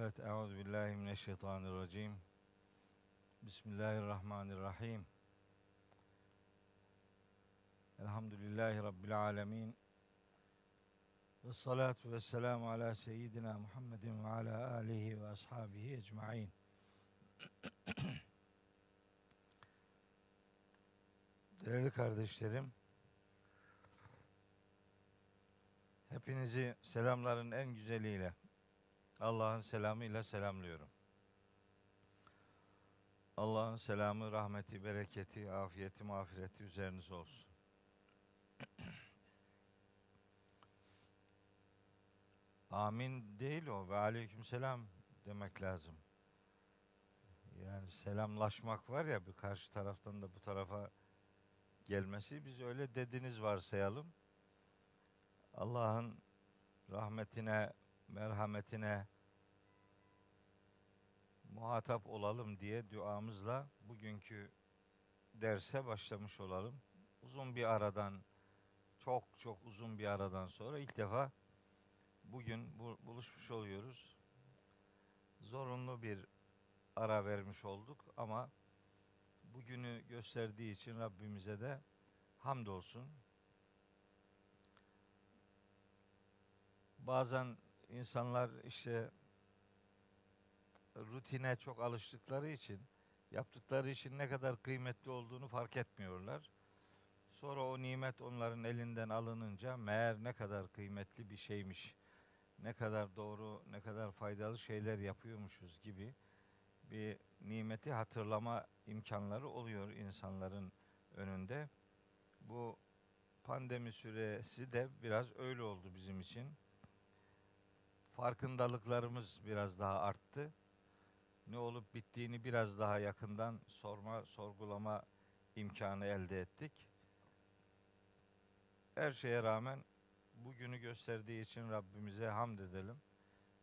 Evet, Euzu billahi mineşşeytanirracim. Bismillahirrahmanirrahim. Elhamdülillahi Rabbil alemin. Ve salatu ve selamu ala seyyidina Muhammedin ve ala alihi ve ashabihi ecmain. Değerli kardeşlerim, hepinizi selamların en güzeliyle, Allah'ın selamıyla selamlıyorum. Allah'ın selamı, rahmeti, bereketi, afiyeti, mağfireti üzerinize olsun. Amin değil o ve aleyküm selam demek lazım. Yani selamlaşmak var ya bir karşı taraftan da bu tarafa gelmesi biz öyle dediniz varsayalım. Allah'ın rahmetine, merhametine muhatap olalım diye duamızla bugünkü derse başlamış olalım. Uzun bir aradan, çok çok uzun bir aradan sonra ilk defa bugün buluşmuş oluyoruz. Zorunlu bir ara vermiş olduk ama bugünü gösterdiği için Rabbimize de hamdolsun. Bazen insanlar işte rutine çok alıştıkları için yaptıkları işin ne kadar kıymetli olduğunu fark etmiyorlar. Sonra o nimet onların elinden alınınca meğer ne kadar kıymetli bir şeymiş, ne kadar doğru, ne kadar faydalı şeyler yapıyormuşuz gibi bir nimeti hatırlama imkanları oluyor insanların önünde. Bu pandemi süresi de biraz öyle oldu bizim için. Farkındalıklarımız biraz daha arttı. Ne olup bittiğini biraz daha yakından sorma, sorgulama imkanı elde ettik. Her şeye rağmen bugünü gösterdiği için Rabbimize hamd edelim,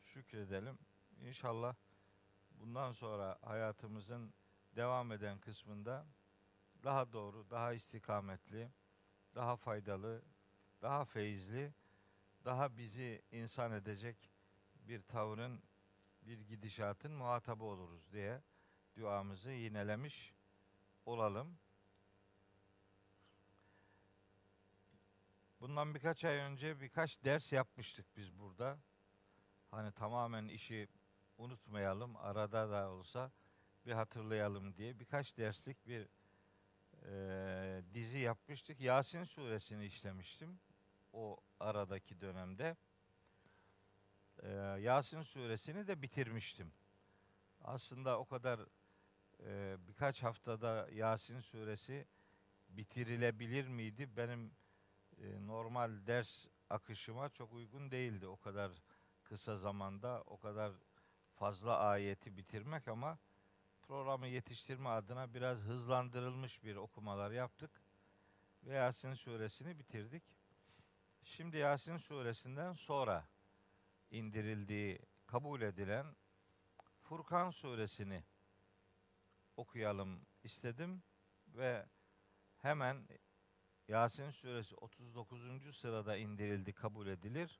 şükredelim. İnşallah bundan sonra hayatımızın devam eden kısmında daha doğru, daha istikametli, daha faydalı, daha feyizli, daha bizi insan edecek bir tavrın, bir gidişatın muhatabı oluruz diye duamızı yinelemiş olalım. Bundan birkaç ay önce birkaç ders yapmıştık biz burada. Hani tamamen işi unutmayalım, arada da olsa bir hatırlayalım diye birkaç derslik bir e, dizi yapmıştık. Yasin suresini işlemiştim o aradaki dönemde. E, Yasin suresini de bitirmiştim. Aslında o kadar e, birkaç haftada Yasin suresi bitirilebilir miydi? Benim e, normal ders akışıma çok uygun değildi. O kadar kısa zamanda o kadar fazla ayeti bitirmek ama programı yetiştirme adına biraz hızlandırılmış bir okumalar yaptık. Ve Yasin suresini bitirdik. Şimdi Yasin suresinden sonra indirildiği kabul edilen Furkan suresini okuyalım istedim ve hemen Yasin suresi 39. sırada indirildi kabul edilir.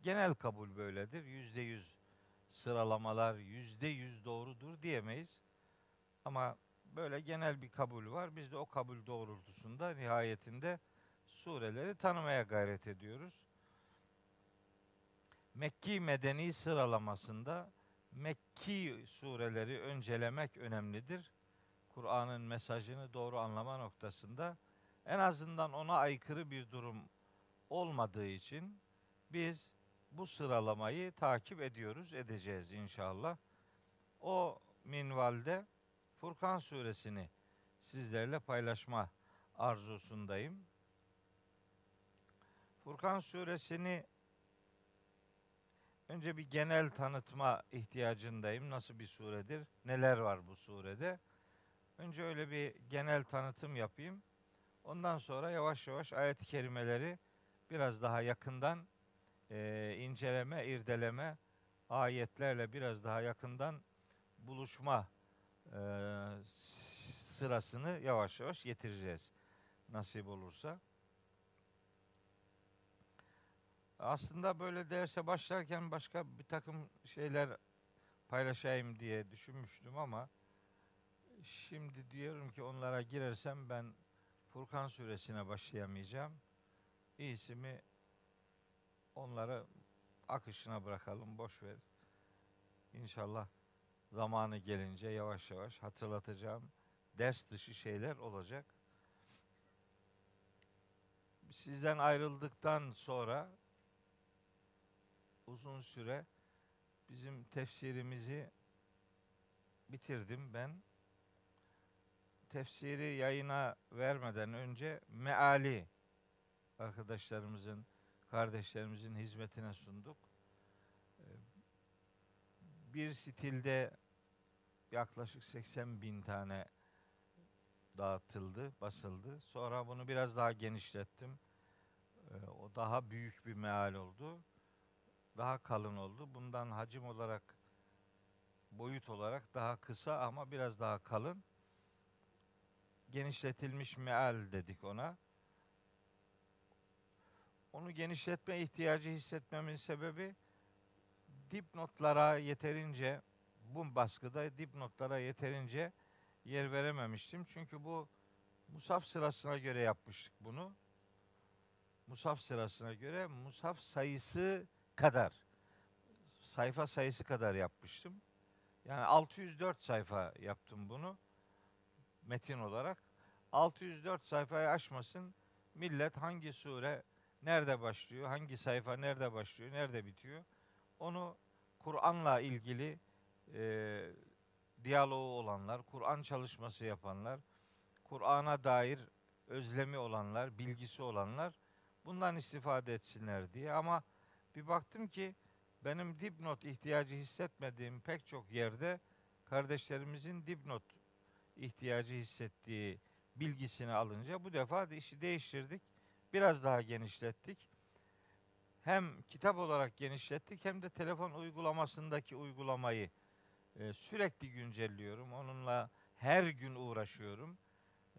Genel kabul böyledir. Yüzde yüz sıralamalar yüzde yüz doğrudur diyemeyiz. Ama böyle genel bir kabul var. Biz de o kabul doğrultusunda nihayetinde sureleri tanımaya gayret ediyoruz. Mekki medeni sıralamasında Mekki sureleri öncelemek önemlidir. Kur'an'ın mesajını doğru anlama noktasında en azından ona aykırı bir durum olmadığı için biz bu sıralamayı takip ediyoruz, edeceğiz inşallah. O minvalde Furkan suresini sizlerle paylaşma arzusundayım. Furkan suresini önce bir genel tanıtma ihtiyacındayım. Nasıl bir suredir? Neler var bu surede? Önce öyle bir genel tanıtım yapayım. Ondan sonra yavaş yavaş ayet-i kerimeleri biraz daha yakından e, inceleme, irdeleme, ayetlerle biraz daha yakından buluşma e, sırasını yavaş yavaş getireceğiz. Nasip olursa. Aslında böyle derse başlarken başka bir takım şeyler paylaşayım diye düşünmüştüm ama şimdi diyorum ki onlara girersem ben Furkan suresine başlayamayacağım. İyisi mi onları akışına bırakalım, boş ver. İnşallah zamanı gelince yavaş yavaş hatırlatacağım ders dışı şeyler olacak. Sizden ayrıldıktan sonra uzun süre bizim tefsirimizi bitirdim ben. Tefsiri yayına vermeden önce meali arkadaşlarımızın, kardeşlerimizin hizmetine sunduk. Bir stilde yaklaşık 80 bin tane dağıtıldı, basıldı. Sonra bunu biraz daha genişlettim. O daha büyük bir meal oldu daha kalın oldu. Bundan hacim olarak, boyut olarak daha kısa ama biraz daha kalın. Genişletilmiş meal dedik ona. Onu genişletme ihtiyacı hissetmemin sebebi dipnotlara yeterince bu baskıda dipnotlara yeterince yer verememiştim. Çünkü bu Musaf sırasına göre yapmıştık bunu. Musaf sırasına göre Musaf sayısı kadar sayfa sayısı kadar yapmıştım. Yani 604 sayfa yaptım bunu metin olarak. 604 sayfayı aşmasın. Millet hangi sure nerede başlıyor, hangi sayfa nerede başlıyor, nerede bitiyor. Onu Kur'an'la ilgili e, diyaloğu olanlar, Kur'an çalışması yapanlar, Kur'an'a dair özlemi olanlar, bilgisi olanlar bundan istifade etsinler diye. Ama bir baktım ki benim dipnot ihtiyacı hissetmediğim pek çok yerde kardeşlerimizin dipnot ihtiyacı hissettiği bilgisini alınca bu defa işi değiştirdik. Biraz daha genişlettik. Hem kitap olarak genişlettik hem de telefon uygulamasındaki uygulamayı e, sürekli güncelliyorum. Onunla her gün uğraşıyorum.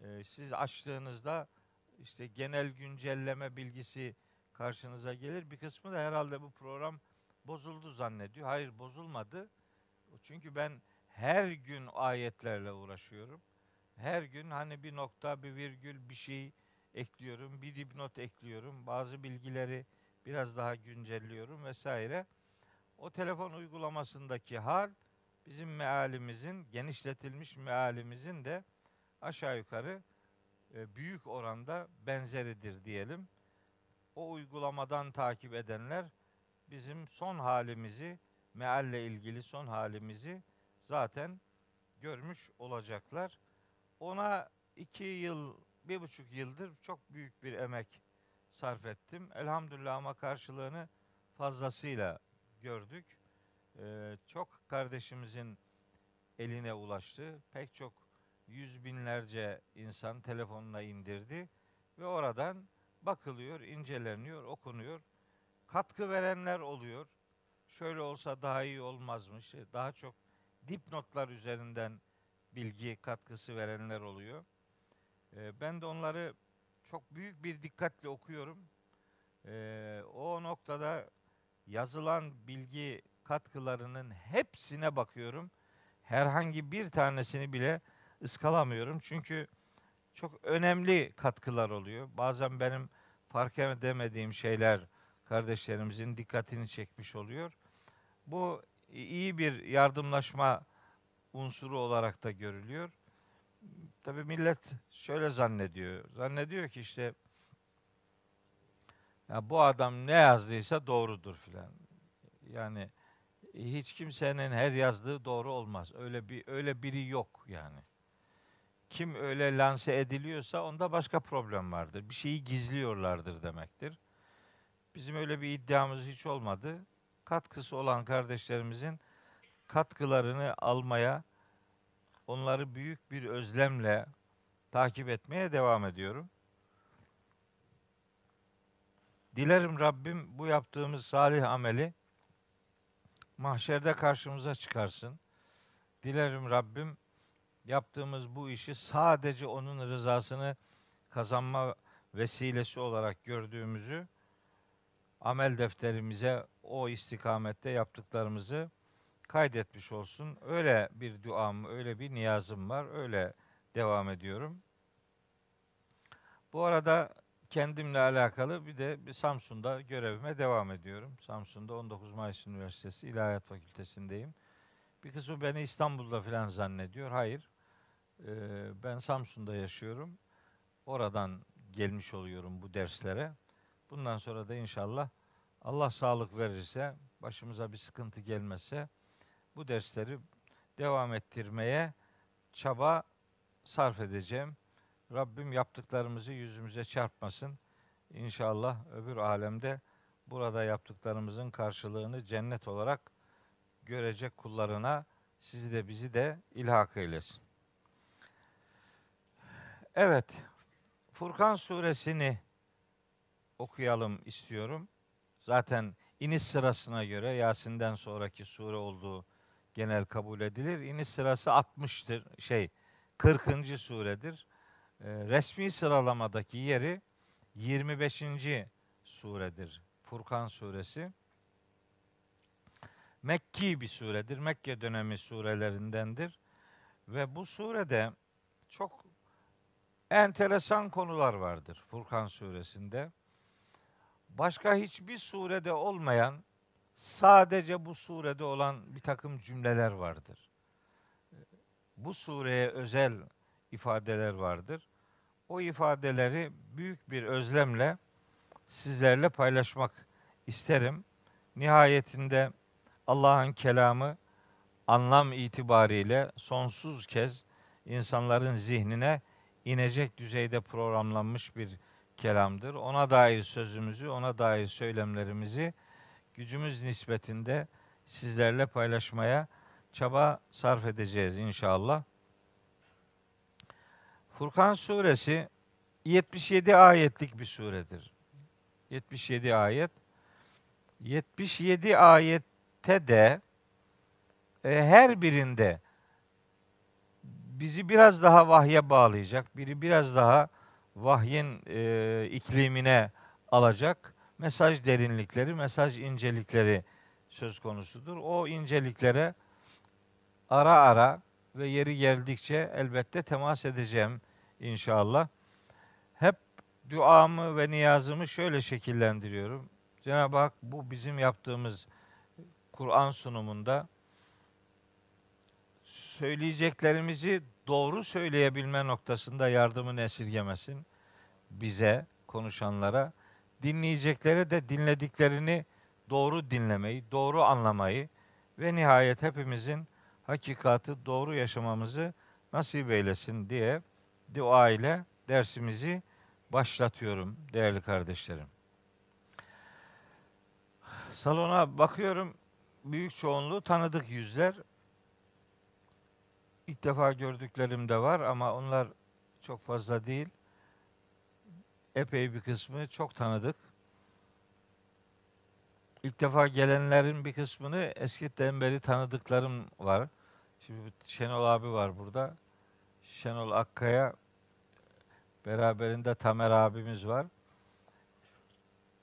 E, siz açtığınızda işte genel güncelleme bilgisi karşınıza gelir. Bir kısmı da herhalde bu program bozuldu zannediyor. Hayır bozulmadı. Çünkü ben her gün ayetlerle uğraşıyorum. Her gün hani bir nokta, bir virgül, bir şey ekliyorum, bir dipnot ekliyorum. Bazı bilgileri biraz daha güncelliyorum vesaire. O telefon uygulamasındaki hal bizim mealimizin, genişletilmiş mealimizin de aşağı yukarı e, büyük oranda benzeridir diyelim o uygulamadan takip edenler bizim son halimizi, mealle ilgili son halimizi zaten görmüş olacaklar. Ona iki yıl, bir buçuk yıldır çok büyük bir emek sarf ettim. Elhamdülillah ama karşılığını fazlasıyla gördük. Ee, çok kardeşimizin eline ulaştı. Pek çok yüz binlerce insan telefonuna indirdi ve oradan bakılıyor, inceleniyor, okunuyor. Katkı verenler oluyor. Şöyle olsa daha iyi olmazmış. Daha çok dipnotlar üzerinden bilgi katkısı verenler oluyor. Ee, ben de onları çok büyük bir dikkatle okuyorum. Ee, o noktada yazılan bilgi katkılarının hepsine bakıyorum. Herhangi bir tanesini bile ıskalamıyorum. Çünkü çok önemli katkılar oluyor. Bazen benim fark edemediğim şeyler kardeşlerimizin dikkatini çekmiş oluyor. Bu iyi bir yardımlaşma unsuru olarak da görülüyor. Tabii millet şöyle zannediyor. Zannediyor ki işte ya bu adam ne yazdıysa doğrudur filan. Yani hiç kimsenin her yazdığı doğru olmaz. Öyle bir öyle biri yok yani kim öyle lanse ediliyorsa onda başka problem vardır. Bir şeyi gizliyorlardır demektir. Bizim öyle bir iddiamız hiç olmadı. Katkısı olan kardeşlerimizin katkılarını almaya, onları büyük bir özlemle takip etmeye devam ediyorum. Dilerim Rabbim bu yaptığımız salih ameli mahşerde karşımıza çıkarsın. Dilerim Rabbim yaptığımız bu işi sadece onun rızasını kazanma vesilesi olarak gördüğümüzü amel defterimize o istikamette yaptıklarımızı kaydetmiş olsun. Öyle bir duam, öyle bir niyazım var. Öyle devam ediyorum. Bu arada kendimle alakalı bir de bir Samsun'da görevime devam ediyorum. Samsun'da 19 Mayıs Üniversitesi İlahiyat Fakültesindeyim. Bir kısmı beni İstanbul'da falan zannediyor. Hayır. Ee, ben Samsun'da yaşıyorum. Oradan gelmiş oluyorum bu derslere. Bundan sonra da inşallah Allah sağlık verirse, başımıza bir sıkıntı gelmezse bu dersleri devam ettirmeye çaba sarf edeceğim. Rabbim yaptıklarımızı yüzümüze çarpmasın. İnşallah öbür alemde burada yaptıklarımızın karşılığını cennet olarak görecek kullarına sizi de bizi de ilhak eylesin. Evet, Furkan suresini okuyalım istiyorum. Zaten iniş sırasına göre Yasin'den sonraki sure olduğu genel kabul edilir. İniş sırası 60'tır. Şey 40. suredir. Ee, resmi sıralamadaki yeri 25. suredir. Furkan suresi. Mekki bir suredir. Mekke dönemi surelerindendir. Ve bu surede çok enteresan konular vardır Furkan suresinde. Başka hiçbir surede olmayan, sadece bu surede olan bir takım cümleler vardır. Bu sureye özel ifadeler vardır. O ifadeleri büyük bir özlemle sizlerle paylaşmak isterim. Nihayetinde Allah'ın kelamı anlam itibariyle sonsuz kez insanların zihnine inecek düzeyde programlanmış bir kelamdır. Ona dair sözümüzü, ona dair söylemlerimizi gücümüz nispetinde sizlerle paylaşmaya çaba sarf edeceğiz inşallah. Furkan suresi 77 ayetlik bir suredir. 77 ayet. 77 ayette de e, her birinde bizi biraz daha vahye bağlayacak, biri biraz daha vahyin e, iklimine alacak mesaj derinlikleri, mesaj incelikleri söz konusudur. O inceliklere ara ara ve yeri geldikçe elbette temas edeceğim inşallah. Hep duamı ve niyazımı şöyle şekillendiriyorum. Cenab-ı Hak bu bizim yaptığımız Kur'an sunumunda söyleyeceklerimizi doğru söyleyebilme noktasında yardımını esirgemesin bize, konuşanlara, dinleyeceklere de dinlediklerini doğru dinlemeyi, doğru anlamayı ve nihayet hepimizin hakikatı doğru yaşamamızı nasip eylesin diye dua ile dersimizi başlatıyorum değerli kardeşlerim. Salona bakıyorum büyük çoğunluğu tanıdık yüzler. İlk defa gördüklerim de var ama onlar çok fazla değil. Epey bir kısmı çok tanıdık. İlk defa gelenlerin bir kısmını eskiden beri tanıdıklarım var. Şimdi Şenol abi var burada. Şenol Akkaya beraberinde Tamer abimiz var.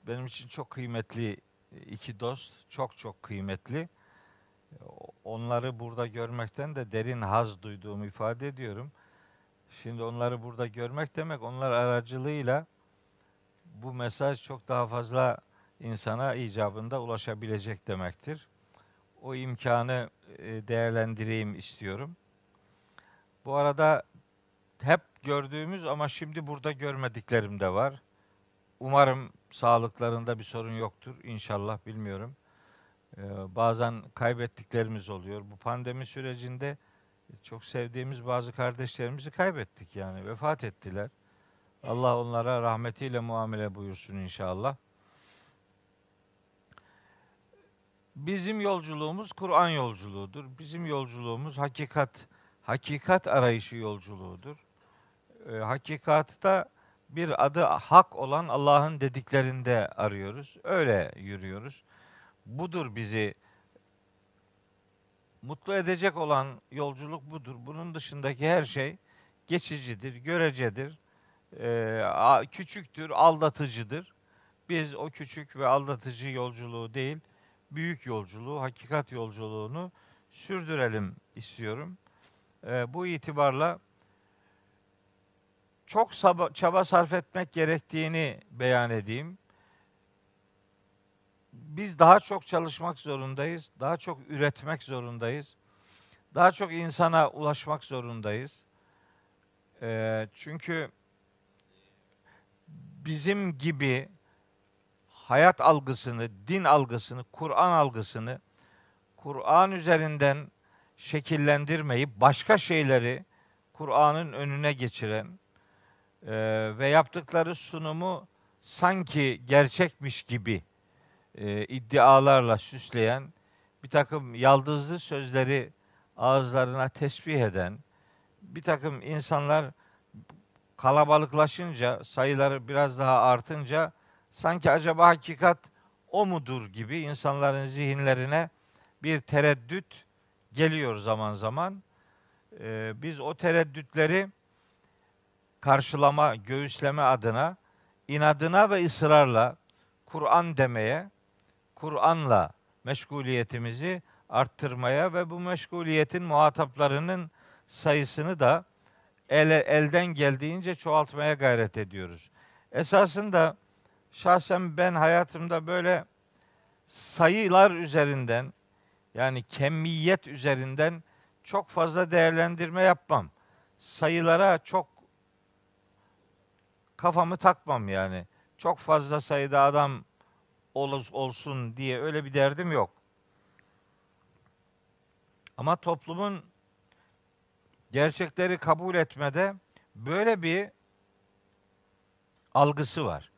Benim için çok kıymetli iki dost, çok çok kıymetli. Onları burada görmekten de derin haz duyduğumu ifade ediyorum. Şimdi onları burada görmek demek onlar aracılığıyla bu mesaj çok daha fazla insana icabında ulaşabilecek demektir. O imkanı e, değerlendireyim istiyorum. Bu arada hep gördüğümüz ama şimdi burada görmediklerim de var. Umarım sağlıklarında bir sorun yoktur. İnşallah bilmiyorum. Ee, bazen kaybettiklerimiz oluyor. Bu pandemi sürecinde çok sevdiğimiz bazı kardeşlerimizi kaybettik yani vefat ettiler. Allah onlara rahmetiyle muamele buyursun inşallah. Bizim yolculuğumuz Kur'an yolculuğudur. Bizim yolculuğumuz hakikat hakikat arayışı yolculuğudur. E, hakikatta bir adı hak olan Allah'ın dediklerinde arıyoruz. Öyle yürüyoruz. Budur bizi mutlu edecek olan yolculuk budur. Bunun dışındaki her şey geçicidir, görecedir, küçüktür, aldatıcıdır. Biz o küçük ve aldatıcı yolculuğu değil, büyük yolculuğu, hakikat yolculuğunu sürdürelim istiyorum. Bu itibarla çok çaba sarf etmek gerektiğini beyan edeyim. Biz daha çok çalışmak zorundayız, daha çok üretmek zorundayız, daha çok insana ulaşmak zorundayız. E, çünkü bizim gibi hayat algısını, din algısını, Kur'an algısını Kur'an üzerinden şekillendirmeyip başka şeyleri Kur'an'ın önüne geçiren e, ve yaptıkları sunumu sanki gerçekmiş gibi e, iddialarla süsleyen bir takım yaldızlı sözleri ağızlarına tesbih eden bir takım insanlar kalabalıklaşınca, sayıları biraz daha artınca sanki acaba hakikat o mudur gibi insanların zihinlerine bir tereddüt geliyor zaman zaman. Ee, biz o tereddütleri karşılama, göğüsleme adına inadına ve ısrarla Kur'an demeye, Kur'an'la meşguliyetimizi arttırmaya ve bu meşguliyetin muhataplarının sayısını da el, elden geldiğince çoğaltmaya gayret ediyoruz. Esasında şahsen ben hayatımda böyle sayılar üzerinden yani kemiyet üzerinden çok fazla değerlendirme yapmam. Sayılara çok kafamı takmam yani. Çok fazla sayıda adam olsun diye öyle bir derdim yok. Ama toplumun gerçekleri kabul etmede böyle bir algısı var.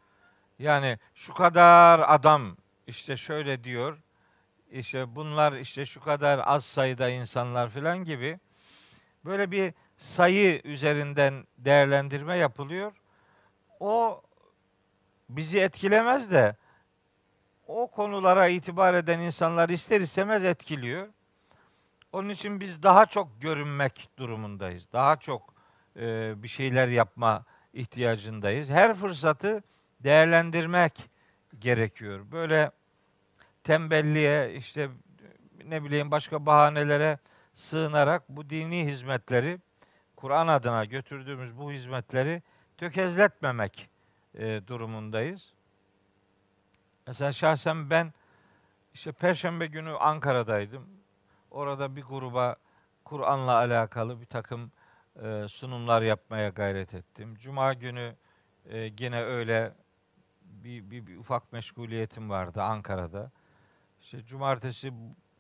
Yani şu kadar adam işte şöyle diyor, işte bunlar işte şu kadar az sayıda insanlar falan gibi böyle bir sayı üzerinden değerlendirme yapılıyor. O bizi etkilemez de o konulara itibar eden insanlar ister istemez etkiliyor. Onun için biz daha çok görünmek durumundayız. Daha çok e, bir şeyler yapma ihtiyacındayız. Her fırsatı değerlendirmek gerekiyor. Böyle tembelliğe işte ne bileyim başka bahanelere sığınarak bu dini hizmetleri Kur'an adına götürdüğümüz bu hizmetleri tökezletmemek e, durumundayız. Mesela şahsen ben işte Perşembe günü Ankara'daydım. Orada bir gruba Kur'an'la alakalı bir takım e, sunumlar yapmaya gayret ettim. Cuma günü e, gene öyle bir, bir, bir ufak meşguliyetim vardı Ankara'da. İşte cumartesi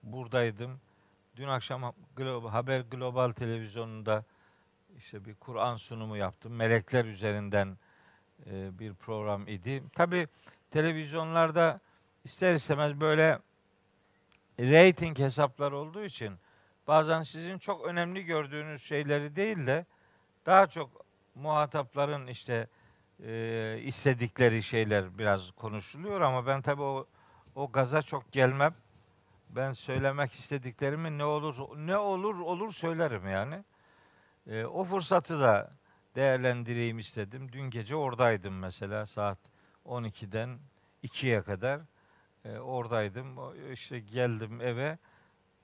buradaydım. Dün akşam Global, Haber Global televizyonunda işte bir Kur'an sunumu yaptım. Melekler üzerinden e, bir program idi. Tabi televizyonlarda ister istemez böyle rating hesaplar olduğu için bazen sizin çok önemli gördüğünüz şeyleri değil de daha çok muhatapların işte e, istedikleri şeyler biraz konuşuluyor ama ben tabii o o gaza çok gelmem. Ben söylemek istediklerimi ne olur ne olur olur söylerim yani. E, o fırsatı da değerlendireyim istedim. Dün gece oradaydım mesela saat 12'den 2'ye kadar e, oradaydım. İşte geldim eve.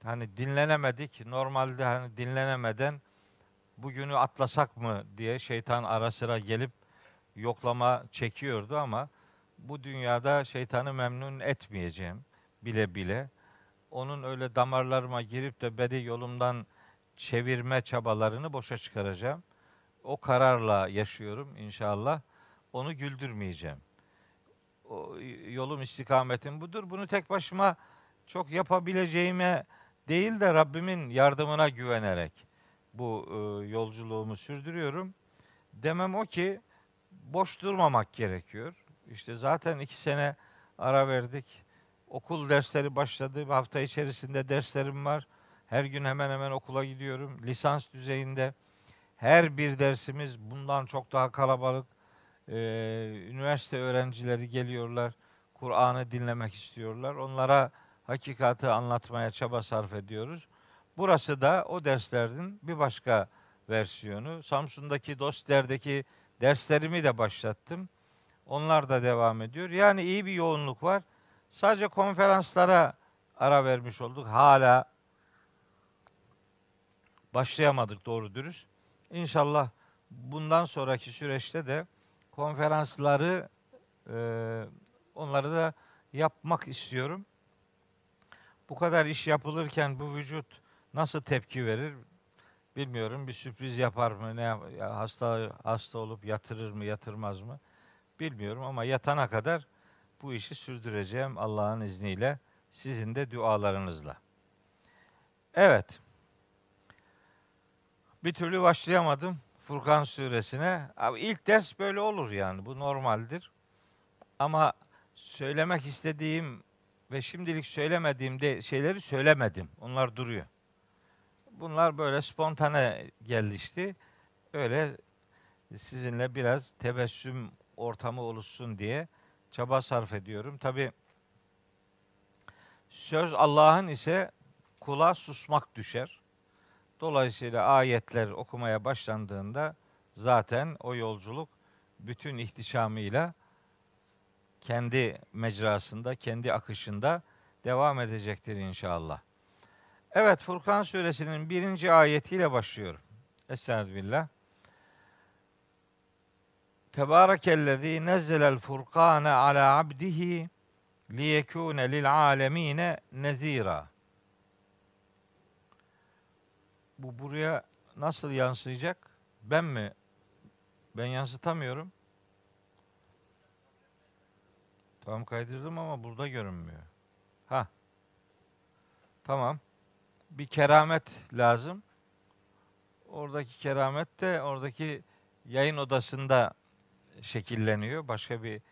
Hani dinlenemedik. Normalde hani dinlenemeden bugünü atlasak mı diye şeytan ara sıra gelip yoklama çekiyordu ama bu dünyada şeytanı memnun etmeyeceğim bile bile. Onun öyle damarlarıma girip de beni yolumdan çevirme çabalarını boşa çıkaracağım. O kararla yaşıyorum inşallah. Onu güldürmeyeceğim. Yolum istikametim budur. Bunu tek başıma çok yapabileceğime değil de Rabbimin yardımına güvenerek bu e, yolculuğumu sürdürüyorum. Demem o ki boş durmamak gerekiyor. İşte zaten iki sene ara verdik. Okul dersleri başladı. Hafta içerisinde derslerim var. Her gün hemen hemen okula gidiyorum. Lisans düzeyinde her bir dersimiz bundan çok daha kalabalık. Ee, üniversite öğrencileri geliyorlar. Kur'an'ı dinlemek istiyorlar. Onlara hakikati anlatmaya çaba sarf ediyoruz. Burası da o derslerin bir başka versiyonu. Samsun'daki Dostler'deki derslerimi de başlattım. Onlar da devam ediyor. Yani iyi bir yoğunluk var. Sadece konferanslara ara vermiş olduk. Hala başlayamadık doğru dürüst. İnşallah bundan sonraki süreçte de konferansları e, onları da yapmak istiyorum. Bu kadar iş yapılırken bu vücut nasıl tepki verir bilmiyorum. Bir sürpriz yapar mı? Ne hasta hasta olup yatırır mı, yatırmaz mı? Bilmiyorum ama yatana kadar bu işi sürdüreceğim Allah'ın izniyle, sizin de dualarınızla. Evet. Bir türlü başlayamadım Furkan suresine. Abi ilk ders böyle olur yani. Bu normaldir. Ama söylemek istediğim ve şimdilik söylemediğim de şeyleri söylemedim. Onlar duruyor. Bunlar böyle spontane gelişti. Öyle sizinle biraz tebessüm ortamı oluşsun diye çaba sarf ediyorum. Tabi söz Allah'ın ise kula susmak düşer. Dolayısıyla ayetler okumaya başlandığında zaten o yolculuk bütün ihtişamıyla kendi mecrasında, kendi akışında devam edecektir inşallah. Evet Furkan suresinin birinci ayetiyle başlıyorum. Estağfirullah. Tebârekellezî nezzelel furkâne alâ abdihi liyekûne lil âlemîne nezîrâ. Bu buraya nasıl yansıyacak? Ben mi? Ben yansıtamıyorum. Tamam kaydırdım ama burada görünmüyor. Ha. Tamam. Bir keramet lazım. Oradaki keramet de oradaki yayın odasında şekilleniyor. Başka bir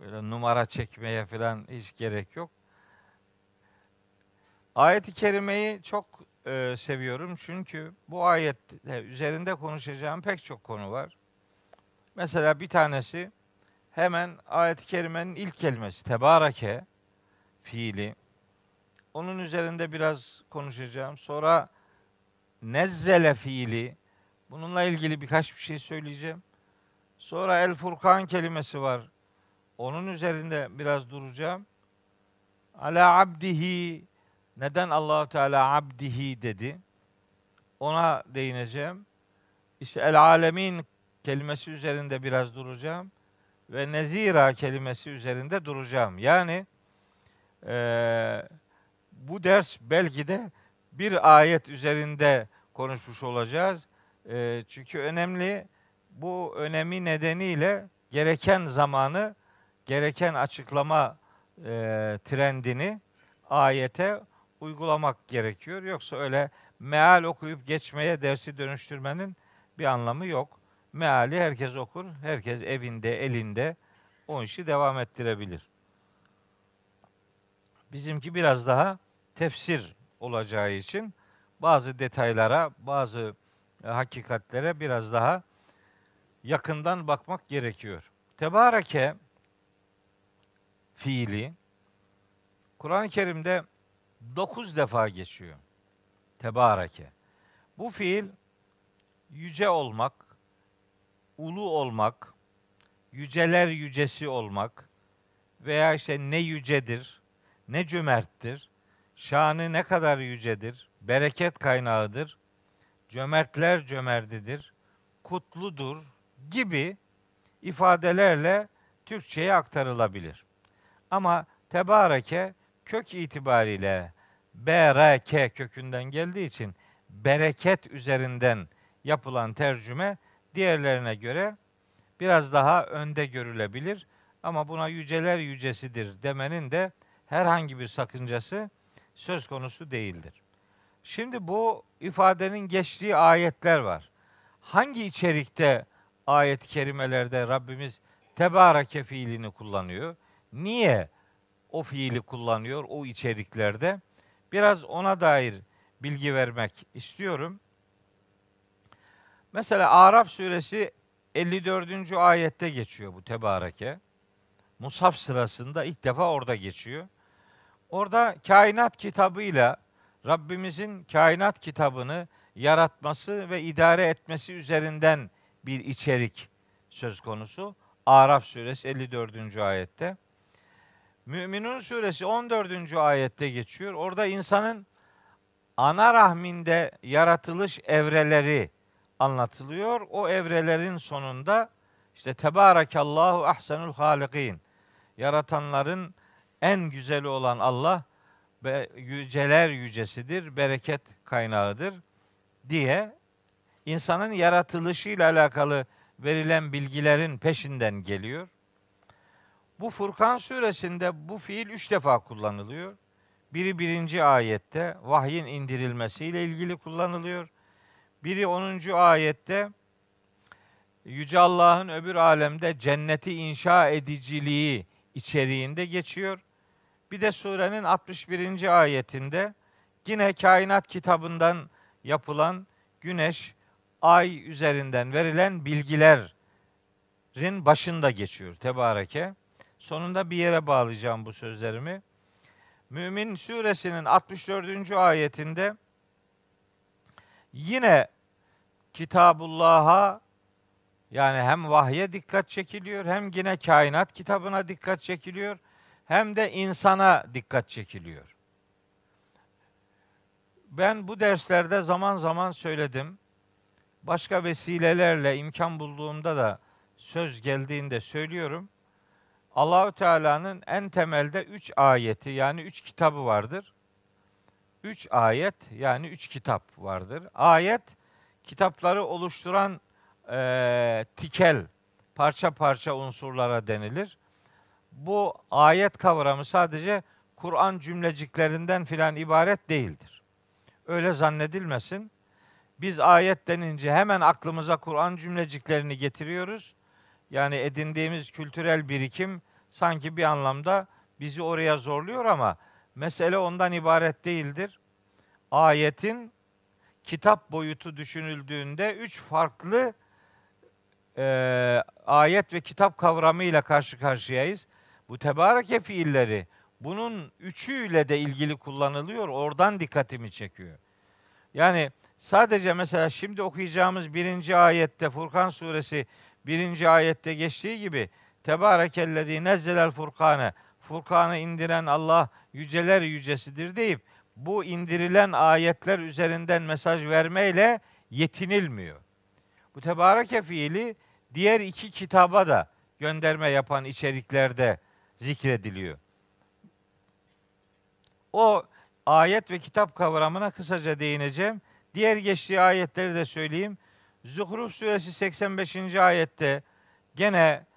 böyle numara çekmeye falan hiç gerek yok. Ayet-i kerimeyi çok e, seviyorum çünkü bu ayet üzerinde konuşacağım pek çok konu var. Mesela bir tanesi hemen ayet-i kerimenin ilk kelimesi tebareke fiili. Onun üzerinde biraz konuşacağım. Sonra nezzele fiili. Bununla ilgili birkaç bir şey söyleyeceğim. Sonra el furkan kelimesi var. Onun üzerinde biraz duracağım. Ala abdihi neden Allahu Teala abdihi dedi? Ona değineceğim. İşte el alemin kelimesi üzerinde biraz duracağım ve nezira kelimesi üzerinde duracağım. Yani e, bu ders belki de bir ayet üzerinde konuşmuş olacağız. E, çünkü önemli bu önemi nedeniyle gereken zamanı, gereken açıklama e, trendini ayete uygulamak gerekiyor. Yoksa öyle meal okuyup geçmeye dersi dönüştürmenin bir anlamı yok. Meali herkes okur, herkes evinde, elinde o işi devam ettirebilir. Bizimki biraz daha tefsir olacağı için bazı detaylara, bazı e, hakikatlere biraz daha yakından bakmak gerekiyor. Tebareke fiili Kur'an-ı Kerim'de dokuz defa geçiyor. Tebareke. Bu fiil yüce olmak, ulu olmak, yüceler yücesi olmak veya işte ne yücedir, ne cömerttir, şanı ne kadar yücedir, bereket kaynağıdır, cömertler cömertidir, kutludur gibi ifadelerle Türkçe'ye aktarılabilir. Ama tebareke kök itibariyle bereke kökünden geldiği için bereket üzerinden yapılan tercüme diğerlerine göre biraz daha önde görülebilir. Ama buna yüceler yücesidir demenin de herhangi bir sakıncası söz konusu değildir. Şimdi bu ifadenin geçtiği ayetler var. Hangi içerikte ayet-i kerimelerde Rabbimiz tebareke fiilini kullanıyor? Niye o fiili kullanıyor o içeriklerde? Biraz ona dair bilgi vermek istiyorum. Mesela Araf suresi 54. ayette geçiyor bu tebareke. Musaf sırasında ilk defa orada geçiyor. Orada kainat kitabıyla Rabbimizin kainat kitabını yaratması ve idare etmesi üzerinden bir içerik söz konusu. Araf suresi 54. ayette. Müminun suresi 14. ayette geçiyor. Orada insanın ana rahminde yaratılış evreleri anlatılıyor. O evrelerin sonunda işte Tebarakallahu ahsenul halikin. Yaratanların en güzeli olan Allah ve yüceler yücesidir, bereket kaynağıdır diye insanın yaratılışıyla alakalı verilen bilgilerin peşinden geliyor. Bu Furkan suresinde bu fiil üç defa kullanılıyor. Biri birinci ayette vahyin indirilmesiyle ilgili kullanılıyor. Biri 10. ayette Yüce Allah'ın öbür alemde cenneti inşa ediciliği içeriğinde geçiyor. Bir de surenin 61. ayetinde yine kainat kitabından yapılan güneş, ay üzerinden verilen bilgilerin başında geçiyor tebareke. Sonunda bir yere bağlayacağım bu sözlerimi. Mümin suresinin 64. ayetinde yine Kitabullah'a yani hem vahye dikkat çekiliyor hem yine kainat kitabına dikkat çekiliyor hem de insana dikkat çekiliyor. Ben bu derslerde zaman zaman söyledim. Başka vesilelerle imkan bulduğumda da söz geldiğinde söylüyorum. Allahü Teala'nın en temelde üç ayeti yani üç kitabı vardır. Üç ayet yani üç kitap vardır. Ayet kitapları oluşturan e, tikel parça parça unsurlara denilir. Bu ayet kavramı sadece Kur'an cümleciklerinden filan ibaret değildir. Öyle zannedilmesin. Biz ayet denince hemen aklımıza Kur'an cümleciklerini getiriyoruz. Yani edindiğimiz kültürel birikim sanki bir anlamda bizi oraya zorluyor ama mesele ondan ibaret değildir. Ayetin kitap boyutu düşünüldüğünde üç farklı e, ayet ve kitap kavramıyla karşı karşıyayız. Bu tebareke fiilleri bunun üçüyle de ilgili kullanılıyor. Oradan dikkatimi çekiyor. Yani sadece mesela şimdi okuyacağımız birinci ayette Furkan suresi birinci ayette geçtiği gibi Tebarekellezî nezzelel furkane Furkan'ı indiren Allah yüceler yücesidir deyip bu indirilen ayetler üzerinden mesaj vermeyle yetinilmiyor. Bu tebareke fiili diğer iki kitaba da gönderme yapan içeriklerde zikrediliyor. O ayet ve kitap kavramına kısaca değineceğim. Diğer geçtiği ayetleri de söyleyeyim. Zuhruf suresi 85. ayette gene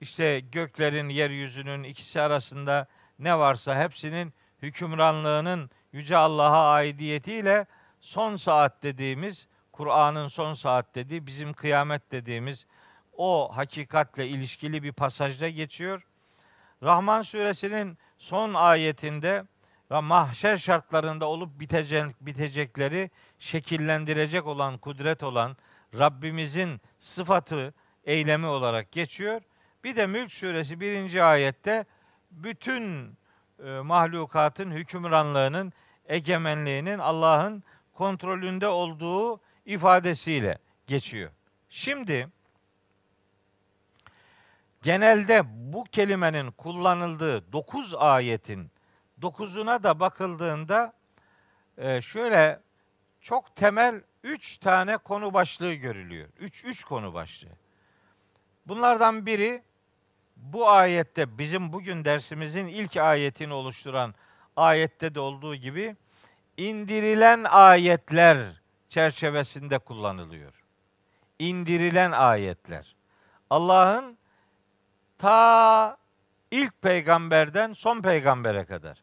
işte göklerin, yeryüzünün ikisi arasında ne varsa hepsinin hükümranlığının Yüce Allah'a aidiyetiyle son saat dediğimiz, Kur'an'ın son saat dediği, bizim kıyamet dediğimiz o hakikatle ilişkili bir pasajda geçiyor. Rahman suresinin son ayetinde mahşer şartlarında olup bitecek, bitecekleri şekillendirecek olan, kudret olan Rabbimizin sıfatı, eylemi olarak geçiyor. Bir de Mülk suresi birinci ayette bütün e, mahlukatın hükümranlığının, egemenliğinin Allah'ın kontrolünde olduğu ifadesiyle geçiyor. Şimdi genelde bu kelimenin kullanıldığı dokuz ayetin dokuzuna da bakıldığında e, şöyle çok temel üç tane konu başlığı görülüyor. Üç, üç konu başlığı. Bunlardan biri bu ayette bizim bugün dersimizin ilk ayetini oluşturan ayette de olduğu gibi indirilen ayetler çerçevesinde kullanılıyor. İndirilen ayetler. Allah'ın ta ilk peygamberden son peygambere kadar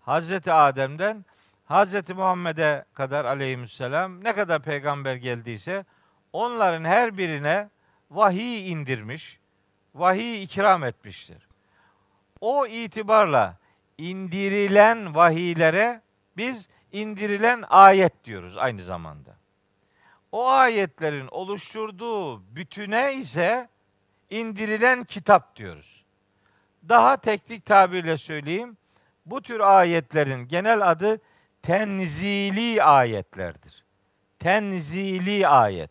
Hazreti Adem'den Hazreti Muhammed'e kadar aleyhisselam ne kadar peygamber geldiyse onların her birine vahiy indirmiş, vahiy ikram etmiştir. O itibarla indirilen vahiylere biz indirilen ayet diyoruz aynı zamanda. O ayetlerin oluşturduğu bütüne ise indirilen kitap diyoruz. Daha teknik tabirle söyleyeyim. Bu tür ayetlerin genel adı tenzili ayetlerdir. Tenzili ayet.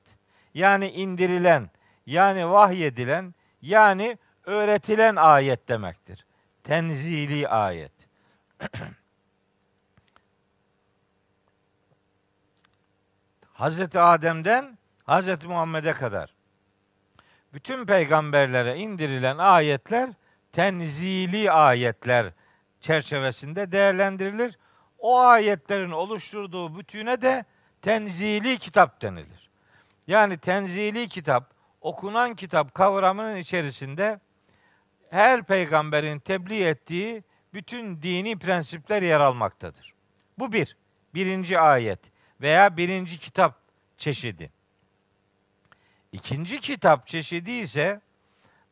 Yani indirilen, yani vahyedilen, yani öğretilen ayet demektir. Tenzili ayet. Hazreti Adem'den Hazreti Muhammed'e kadar bütün peygamberlere indirilen ayetler tenzili ayetler çerçevesinde değerlendirilir. O ayetlerin oluşturduğu bütüne de tenzili kitap denilir. Yani tenzili kitap, okunan kitap kavramının içerisinde her peygamberin tebliğ ettiği bütün dini prensipler yer almaktadır. Bu bir, birinci ayet veya birinci kitap çeşidi. İkinci kitap çeşidi ise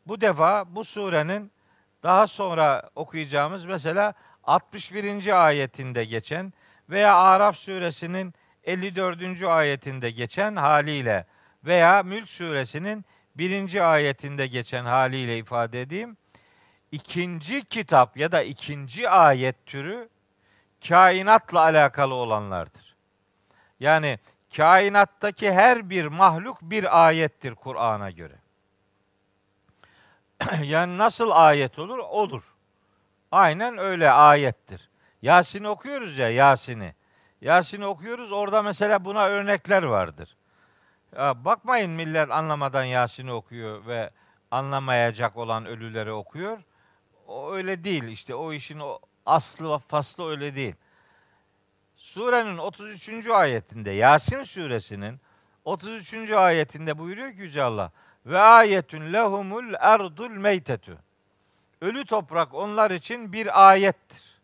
bu defa bu surenin daha sonra okuyacağımız mesela 61. ayetinde geçen veya Araf suresinin 54. ayetinde geçen haliyle veya Mülk suresinin 1. ayetinde geçen haliyle ifade edeyim. İkinci kitap ya da ikinci ayet türü kainatla alakalı olanlardır. Yani kainattaki her bir mahluk bir ayettir Kur'an'a göre. yani nasıl ayet olur? Olur. Aynen öyle ayettir. Yasin'i okuyoruz ya Yasin'i. Yasin'i okuyoruz orada mesela buna örnekler vardır. Bakmayın millet anlamadan Yasin'i okuyor ve anlamayacak olan ölüleri okuyor. O öyle değil işte o işin o aslı faslı öyle değil. Surenin 33. ayetinde Yasin suresinin 33. ayetinde buyuruyor ki Yüce Allah ve ayetun lehumul erdul meytetu. Ölü toprak onlar için bir ayettir.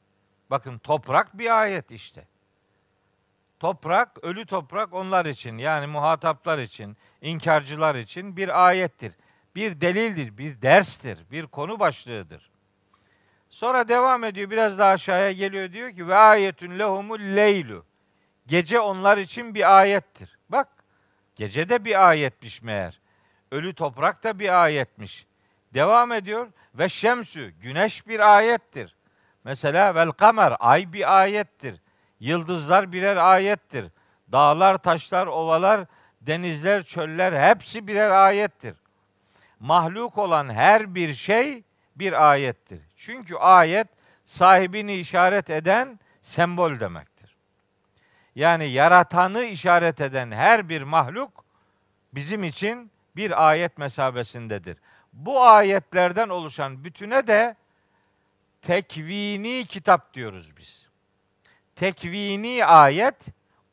Bakın toprak bir ayet işte. Toprak, ölü toprak onlar için yani muhataplar için, inkarcılar için bir ayettir. Bir delildir, bir derstir, bir konu başlığıdır. Sonra devam ediyor biraz daha aşağıya geliyor diyor ki ve ayetun lehumul leylu. Gece onlar için bir ayettir. Bak gece de bir ayetmiş meğer. Ölü toprak da bir ayetmiş. Devam ediyor ve şemsü güneş bir ayettir. Mesela vel kamer ay bir ayettir. Yıldızlar birer ayettir. Dağlar, taşlar, ovalar, denizler, çöller hepsi birer ayettir. Mahluk olan her bir şey bir ayettir. Çünkü ayet sahibini işaret eden sembol demektir. Yani yaratanı işaret eden her bir mahluk bizim için bir ayet mesabesindedir. Bu ayetlerden oluşan bütüne de tekvini kitap diyoruz biz. Tekvini ayet,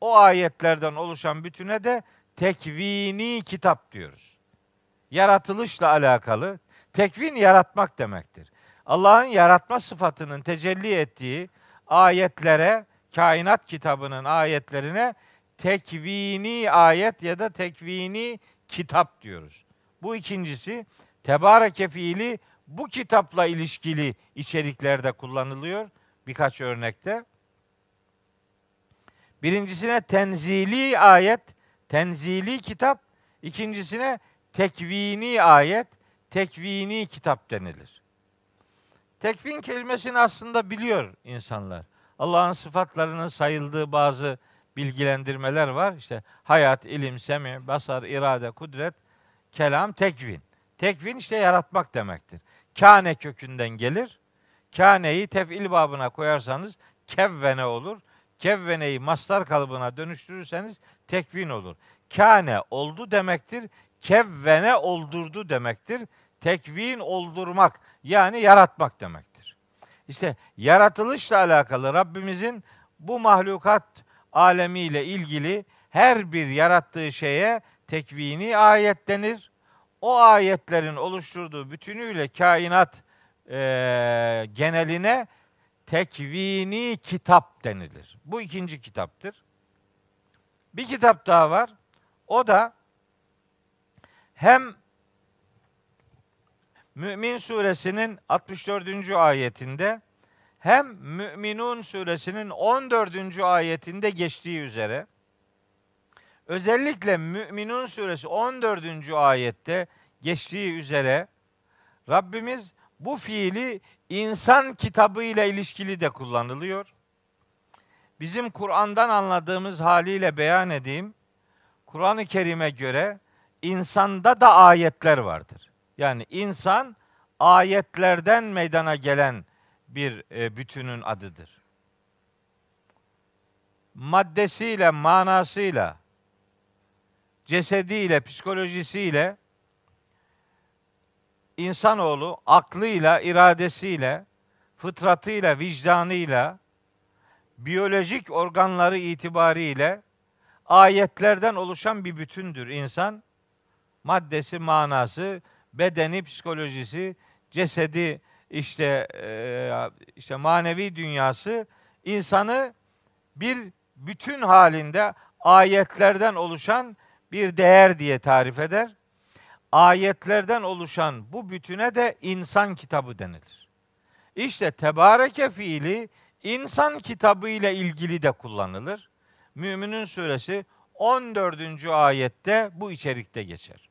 o ayetlerden oluşan bütüne de tekvini kitap diyoruz. Yaratılışla alakalı, tekvin yaratmak demektir. Allah'ın yaratma sıfatının tecelli ettiği ayetlere, kainat kitabının ayetlerine tekvini ayet ya da tekvini kitap diyoruz. Bu ikincisi tebareke fiili bu kitapla ilişkili içeriklerde kullanılıyor birkaç örnekte. Birincisine tenzili ayet, tenzili kitap. ikincisine tekvini ayet, tekvini kitap denilir. Tekvin kelimesini aslında biliyor insanlar. Allah'ın sıfatlarının sayıldığı bazı bilgilendirmeler var. İşte hayat, ilim, semi, basar, irade, kudret, kelam, tekvin. Tekvin işte yaratmak demektir. Kâne kökünden gelir. Kâneyi tef'il babına koyarsanız kevvene olur. Kevveneyi mastar kalıbına dönüştürürseniz tekvin olur. Kâne oldu demektir. Kevvene oldurdu demektir. Tekvin oldurmak yani yaratmak demektir. İşte yaratılışla alakalı Rabbimizin bu mahlukat alemiyle ilgili her bir yarattığı şeye tekvini ayet denir. O ayetlerin oluşturduğu bütünüyle kainat e, geneline tekvini kitap denilir. Bu ikinci kitaptır. Bir kitap daha var. O da hem Mümin suresinin 64. ayetinde hem Müminun suresinin 14. ayetinde geçtiği üzere özellikle Müminun suresi 14. ayette geçtiği üzere Rabbimiz bu fiili insan kitabı ile ilişkili de kullanılıyor. Bizim Kur'an'dan anladığımız haliyle beyan edeyim. Kur'an-ı Kerim'e göre insanda da ayetler vardır. Yani insan ayetlerden meydana gelen bir e, bütünün adıdır. Maddesiyle, manasıyla cesediyle, psikolojisiyle insanoğlu aklıyla, iradesiyle, fıtratıyla, vicdanıyla, biyolojik organları itibariyle ayetlerden oluşan bir bütündür insan. Maddesi, manası, bedeni, psikolojisi, cesedi, işte e, işte manevi dünyası insanı bir bütün halinde ayetlerden oluşan bir değer diye tarif eder. Ayetlerden oluşan bu bütüne de insan kitabı denilir. İşte tebareke fiili insan kitabı ile ilgili de kullanılır. Müminin suresi 14. ayette bu içerikte geçer.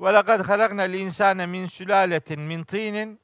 Ve lekad halaknal insane min sülaletin min tinin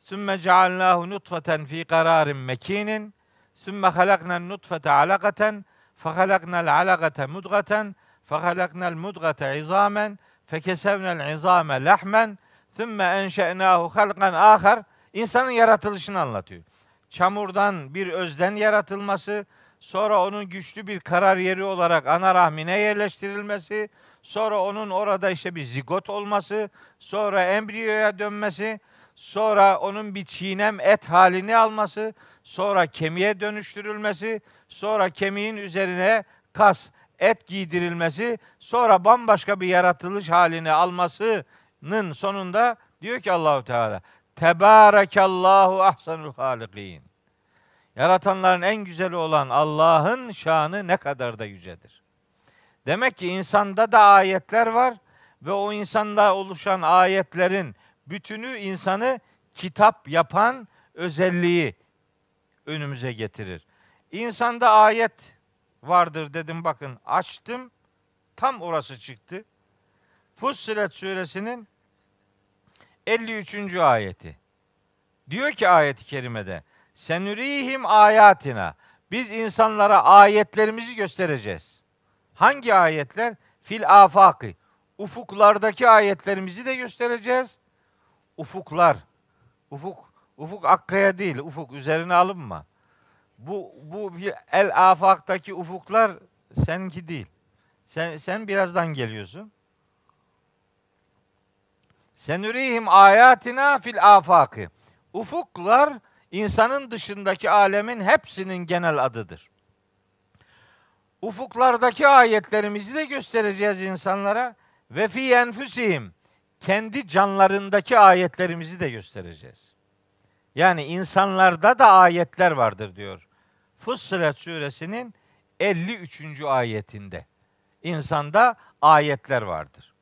sümme cealnahu nutfeten fi kararin mekinin sümme halaknal nutfete alakaten fehalaknal alakate mudgaten fehalaknal mudgate izamen fekesevnel izame lahmen sümme enşe'nahu halkan ahar insanın yaratılışını anlatıyor. Çamurdan bir özden yaratılması, sonra onun güçlü bir karar yeri olarak ana rahmine yerleştirilmesi, sonra onun orada işte bir zigot olması, sonra embriyoya dönmesi, sonra onun bir çiğnem et halini alması, sonra kemiğe dönüştürülmesi, sonra kemiğin üzerine kas, et giydirilmesi, sonra bambaşka bir yaratılış halini almasının sonunda diyor ki Allahu Teala Tebârekallahu ahsanul halikin. Yaratanların en güzeli olan Allah'ın şanı ne kadar da yücedir. Demek ki insanda da ayetler var ve o insanda oluşan ayetlerin bütünü insanı kitap yapan özelliği önümüze getirir. İnsanda ayet vardır dedim bakın açtım tam orası çıktı. Fussilet suresinin 53. ayeti. Diyor ki ayet-i kerimede senürihim ayatina biz insanlara ayetlerimizi göstereceğiz. Hangi ayetler? Fil afaki. Ufuklardaki ayetlerimizi de göstereceğiz. Ufuklar. Ufuk ufuk akkaya değil. Ufuk üzerine alınma. Bu bu el afaktaki ufuklar seninki değil. Sen sen birazdan geliyorsun. Senürihim ayatina fil afaki. Ufuklar insanın dışındaki alemin hepsinin genel adıdır. Ufuklardaki ayetlerimizi de göstereceğiz insanlara ve fi enfusihim kendi canlarındaki ayetlerimizi de göstereceğiz. Yani insanlarda da ayetler vardır diyor. Fussilet suresinin 53. ayetinde. İnsanda ayetler vardır.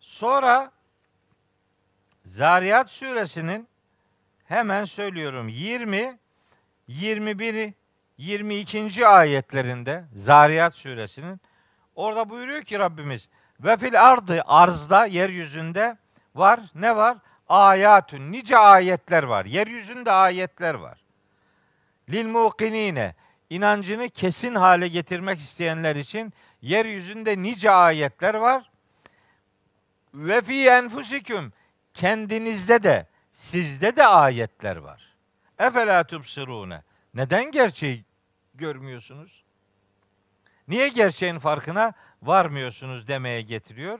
Sonra Zariyat suresinin hemen söylüyorum 20 21 22. ayetlerinde Zariyat suresinin orada buyuruyor ki Rabbimiz ve fil ardı arzda yeryüzünde var ne var? Ayatun nice ayetler var. Yeryüzünde ayetler var. Lil muqinine inancını kesin hale getirmek isteyenler için yeryüzünde nice ayetler var. Ve fi enfusikum kendinizde de sizde de ayetler var. Efela tubsirune. Neden gerçeği görmüyorsunuz? Niye gerçeğin farkına varmıyorsunuz demeye getiriyor.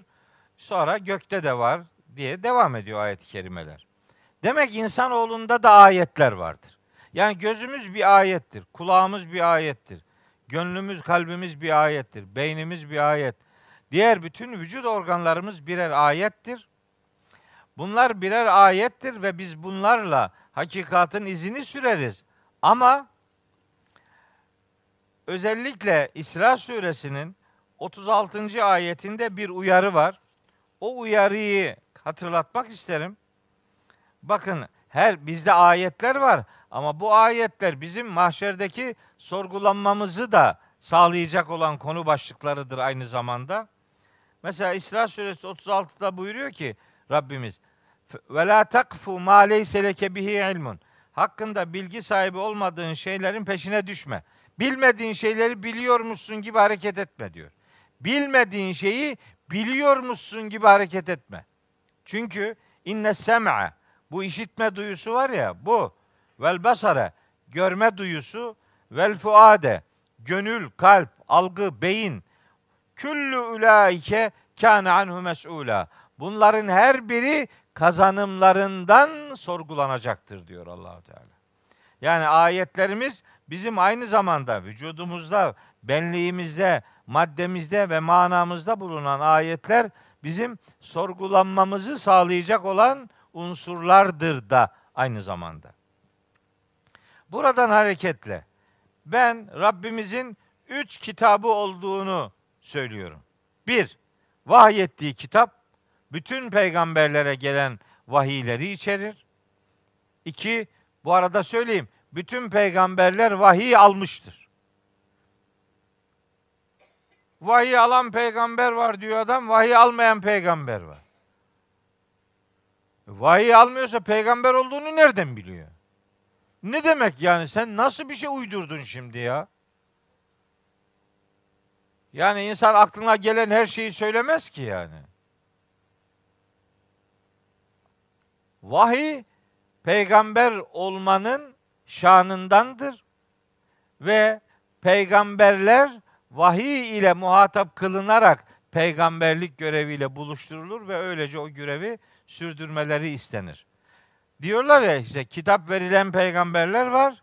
Sonra gökte de var diye devam ediyor ayet-i kerimeler. Demek insanoğlunda da ayetler vardır. Yani gözümüz bir ayettir, kulağımız bir ayettir, gönlümüz, kalbimiz bir ayettir, beynimiz bir ayet. Diğer bütün vücut organlarımız birer ayettir. Bunlar birer ayettir ve biz bunlarla hakikatin izini süreriz. Ama özellikle İsra suresinin 36. ayetinde bir uyarı var. O uyarıyı hatırlatmak isterim. Bakın her bizde ayetler var ama bu ayetler bizim mahşerdeki sorgulanmamızı da sağlayacak olan konu başlıklarıdır aynı zamanda. Mesela İsra suresi 36'da buyuruyor ki Rabbimiz ve la takfu ma leyse leke bihi ilmun. Hakkında bilgi sahibi olmadığın şeylerin peşine düşme. Bilmediğin şeyleri biliyormuşsun gibi hareket etme diyor. Bilmediğin şeyi biliyormuşsun gibi hareket etme. Çünkü inne sem'a bu işitme duyusu var ya bu vel basare görme duyusu vel fuade gönül, kalp, algı, beyin Küllü ulaike kâne anhu mes'ûlâ. Bunların her biri kazanımlarından sorgulanacaktır diyor Allahu Teala. Yani ayetlerimiz bizim aynı zamanda vücudumuzda, benliğimizde, maddemizde ve manamızda bulunan ayetler bizim sorgulanmamızı sağlayacak olan unsurlardır da aynı zamanda. Buradan hareketle ben Rabbimizin üç kitabı olduğunu söylüyorum. Bir, vahyettiği kitap bütün peygamberlere gelen vahiyleri içerir. İki, bu arada söyleyeyim, bütün peygamberler vahiy almıştır. Vahiy alan peygamber var diyor adam, vahiy almayan peygamber var. Vahiy almıyorsa peygamber olduğunu nereden biliyor? Ne demek yani sen nasıl bir şey uydurdun şimdi ya? Yani insan aklına gelen her şeyi söylemez ki yani. Vahiy peygamber olmanın şanındandır ve peygamberler vahiy ile muhatap kılınarak peygamberlik göreviyle buluşturulur ve öylece o görevi sürdürmeleri istenir. Diyorlar ya işte kitap verilen peygamberler var,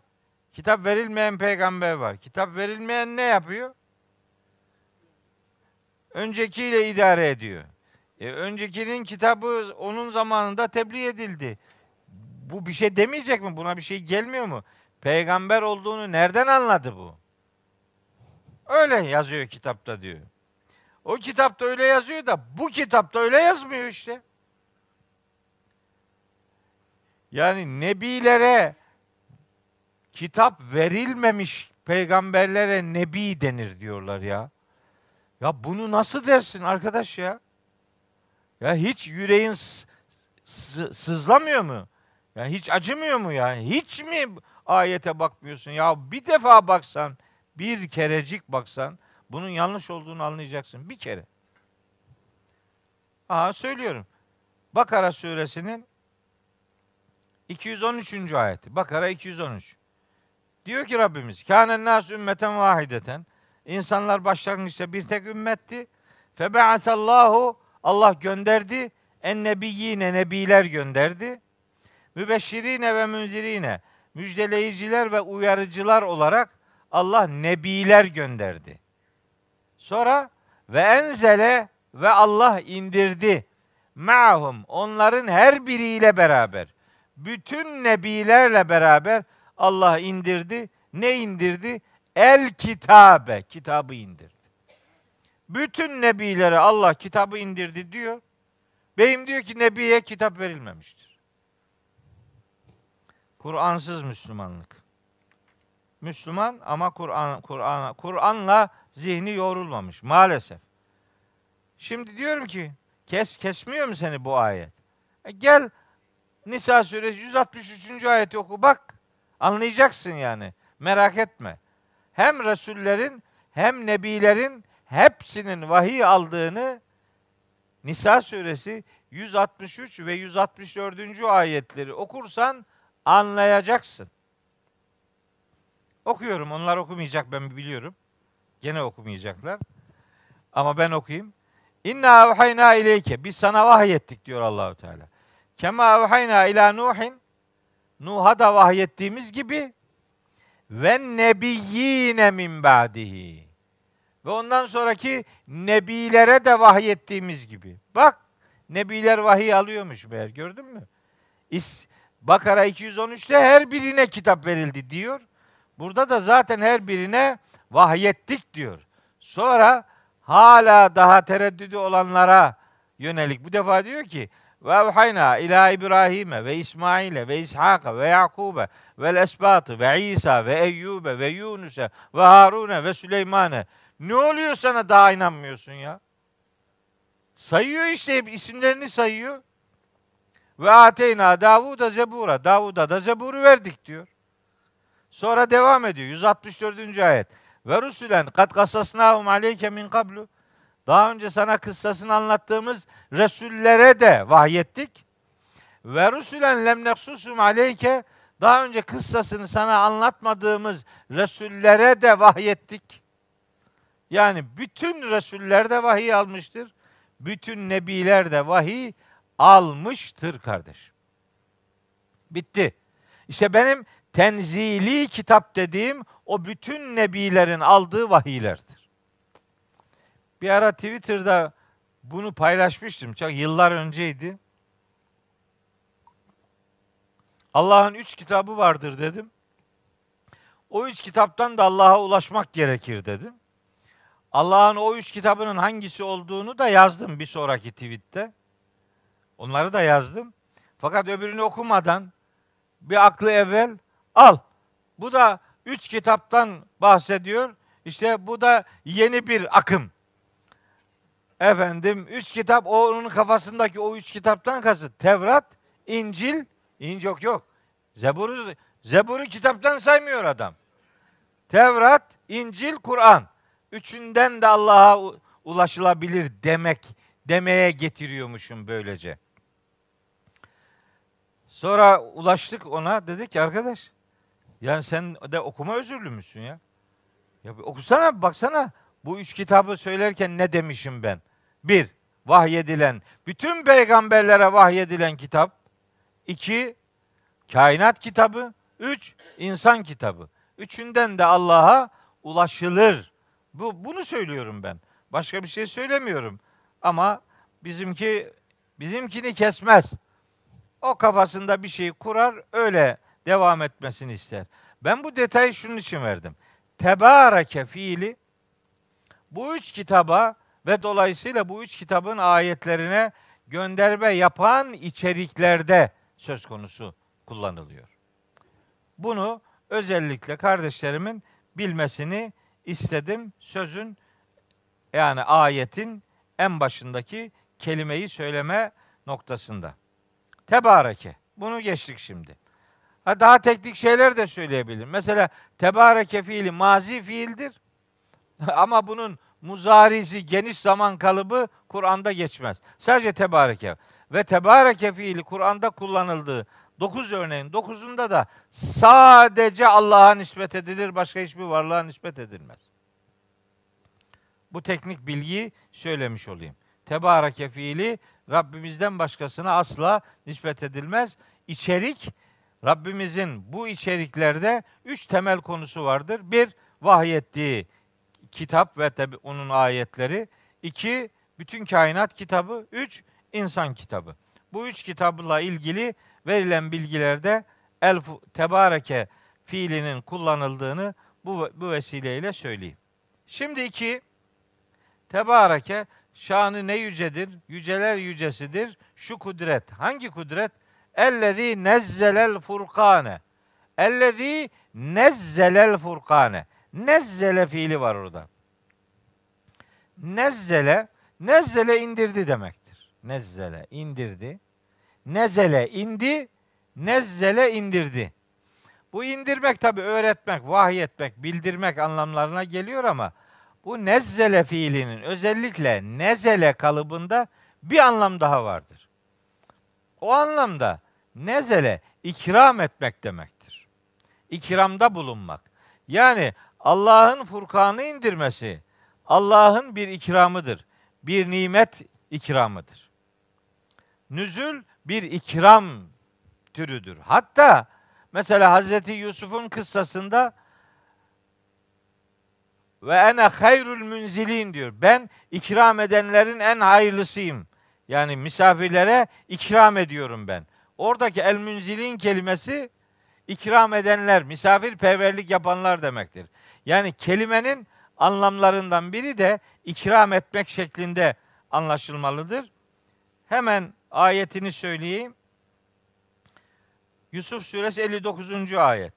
kitap verilmeyen peygamber var. Kitap verilmeyen ne yapıyor? Öncekiyle idare ediyor. E, öncekinin kitabı onun zamanında tebliğ edildi. Bu bir şey demeyecek mi? Buna bir şey gelmiyor mu? Peygamber olduğunu nereden anladı bu? Öyle yazıyor kitapta diyor. O kitapta öyle yazıyor da bu kitapta öyle yazmıyor işte. Yani nebilere kitap verilmemiş peygamberlere nebi denir diyorlar ya. Ya bunu nasıl dersin arkadaş ya? Ya hiç yüreğin sızlamıyor mu? Ya hiç acımıyor mu yani? Hiç mi ayete bakmıyorsun? Ya bir defa baksan, bir kerecik baksan bunun yanlış olduğunu anlayacaksın. Bir kere. Aha söylüyorum. Bakara suresinin 213. ayeti. Bakara 213. Diyor ki Rabbimiz, Kânen nâs ümmeten vahideten. İnsanlar başlangıçta bir tek ümmetti. Febe'asallahu Allah gönderdi. En nebiyyine nebiler gönderdi. Mübeşşirine ve münzirine müjdeleyiciler ve uyarıcılar olarak Allah nebiler gönderdi. Sonra ve enzele ve Allah indirdi. Ma'hum onların her biriyle beraber bütün nebilerle beraber Allah indirdi. Ne indirdi? El kitabe, kitabı indirdi. Bütün nebilere Allah kitabı indirdi diyor. Beyim diyor ki nebiye kitap verilmemiştir. Kur'ansız Müslümanlık. Müslüman ama Kur'an Kur'an Kur'anla zihni yoğrulmamış maalesef. Şimdi diyorum ki kes kesmiyor mu seni bu ayet? E gel Nisa suresi 163. ayeti oku bak. Anlayacaksın yani. Merak etme. Hem Resullerin hem Nebilerin hepsinin vahiy aldığını Nisa suresi 163 ve 164. ayetleri okursan anlayacaksın. Okuyorum. Onlar okumayacak ben biliyorum. Gene okumayacaklar. Ama ben okuyayım. İnna evhayna ileyke. Biz sana vahyettik diyor Allahu Teala. Kema evhayna ila Nuhin Nuh'a da vahyettiğimiz gibi ve nebiyyine min ba'dihi. Ve ondan sonraki nebilere de vahyettiğimiz gibi. Bak nebiler vahiy alıyormuş meğer gördün mü? İs Bakara 213'te her birine kitap verildi diyor. Burada da zaten her birine vahyettik diyor. Sonra hala daha tereddüdü olanlara yönelik bu defa diyor ki ve evhayna ila İbrahim'e ve İsmail'e ve İshak'a ve Yakub'e ve Esbat'ı ve İsa ve Eyyub'e ve Yunus'e ve Harun'e ve Süleyman'e. Ne oluyor sana daha inanmıyorsun ya? Sayıyor işte hep isimlerini sayıyor. Ve ateyna Davud'a zebura. Davud'a da zeburu verdik diyor. Sonra devam ediyor. 164. ayet. Ve rusulen kat kasasnahum aleyke min kablu. Daha önce sana kıssasını anlattığımız Resullere de vahyettik. Ve rusulen lem neksusum aleyke daha önce kıssasını sana anlatmadığımız Resullere de vahyettik. Yani bütün Resuller de vahiy almıştır. Bütün Nebiler de vahiy almıştır kardeş. Bitti. İşte benim tenzili kitap dediğim o bütün nebilerin aldığı vahiylerdir. Bir ara Twitter'da bunu paylaşmıştım. Çok yıllar önceydi. Allah'ın üç kitabı vardır dedim. O üç kitaptan da Allah'a ulaşmak gerekir dedim. Allah'ın o üç kitabının hangisi olduğunu da yazdım bir sonraki tweette. Onları da yazdım. Fakat öbürünü okumadan bir aklı evvel al. Bu da üç kitaptan bahsediyor. İşte bu da yeni bir akım. Efendim üç kitap onun kafasındaki o üç kitaptan kasıt. Tevrat, İncil, İncil yok yok. Zebur'u Zebur'u kitaptan saymıyor adam. Tevrat, İncil, Kur'an. Üçünden de Allah'a ulaşılabilir demek demeye getiriyormuşum böylece. Sonra ulaştık ona dedik ki arkadaş yani sen de okuma özürlü müsün ya? Ya bir okusana baksana bu üç kitabı söylerken ne demişim ben? Bir, vahyedilen, bütün peygamberlere vahyedilen kitap. İki, kainat kitabı. Üç, insan kitabı. Üçünden de Allah'a ulaşılır. Bu, bunu söylüyorum ben. Başka bir şey söylemiyorum. Ama bizimki bizimkini kesmez. O kafasında bir şey kurar, öyle devam etmesini ister. Ben bu detayı şunun için verdim. Tebareke fiili bu üç kitaba ve dolayısıyla bu üç kitabın ayetlerine gönderme yapan içeriklerde söz konusu kullanılıyor. Bunu özellikle kardeşlerimin bilmesini istedim. Sözün yani ayetin en başındaki kelimeyi söyleme noktasında. Tebareke. Bunu geçtik şimdi. Ha, daha teknik şeyler de söyleyebilirim. Mesela tebareke fiili mazi fiildir. Ama bunun muzarisi geniş zaman kalıbı Kur'an'da geçmez. Sadece tebareke. Ve tebareke fiili Kur'an'da kullanıldığı dokuz örneğin dokuzunda da sadece Allah'a nispet edilir, başka hiçbir varlığa nispet edilmez. Bu teknik bilgiyi söylemiş olayım. Tebareke fiili Rabbimizden başkasına asla nispet edilmez. İçerik Rabbimizin bu içeriklerde üç temel konusu vardır. Bir, vahyettiği kitap ve tabi onun ayetleri. İki, bütün kainat kitabı. Üç, insan kitabı. Bu üç kitabla ilgili verilen bilgilerde el tebareke fiilinin kullanıldığını bu, bu vesileyle söyleyeyim. Şimdi iki, tebareke şanı ne yücedir? Yüceler yücesidir. Şu kudret. Hangi kudret? Ellezî nezzelel furkane. Ellezî nezzelel furkane. Nezzele fiili var orada. Nezzele, nezzele indirdi demektir. Nezzele indirdi. Nezele indi, nezzele indirdi. Bu indirmek tabi öğretmek, vahyetmek, bildirmek anlamlarına geliyor ama bu nezzele fiilinin özellikle nezele kalıbında bir anlam daha vardır. O anlamda nezele ikram etmek demektir. İkramda bulunmak. Yani Allah'ın Furkan'ı indirmesi Allah'ın bir ikramıdır. Bir nimet ikramıdır. Nüzül bir ikram türüdür. Hatta mesela Hazreti Yusuf'un kıssasında ve ene hayrul münzilin diyor. Ben ikram edenlerin en hayırlısıyım. Yani misafirlere ikram ediyorum ben. Oradaki el münzilin kelimesi ikram edenler, misafirperverlik yapanlar demektir. Yani kelimenin anlamlarından biri de ikram etmek şeklinde anlaşılmalıdır. Hemen ayetini söyleyeyim. Yusuf suresi 59. ayet.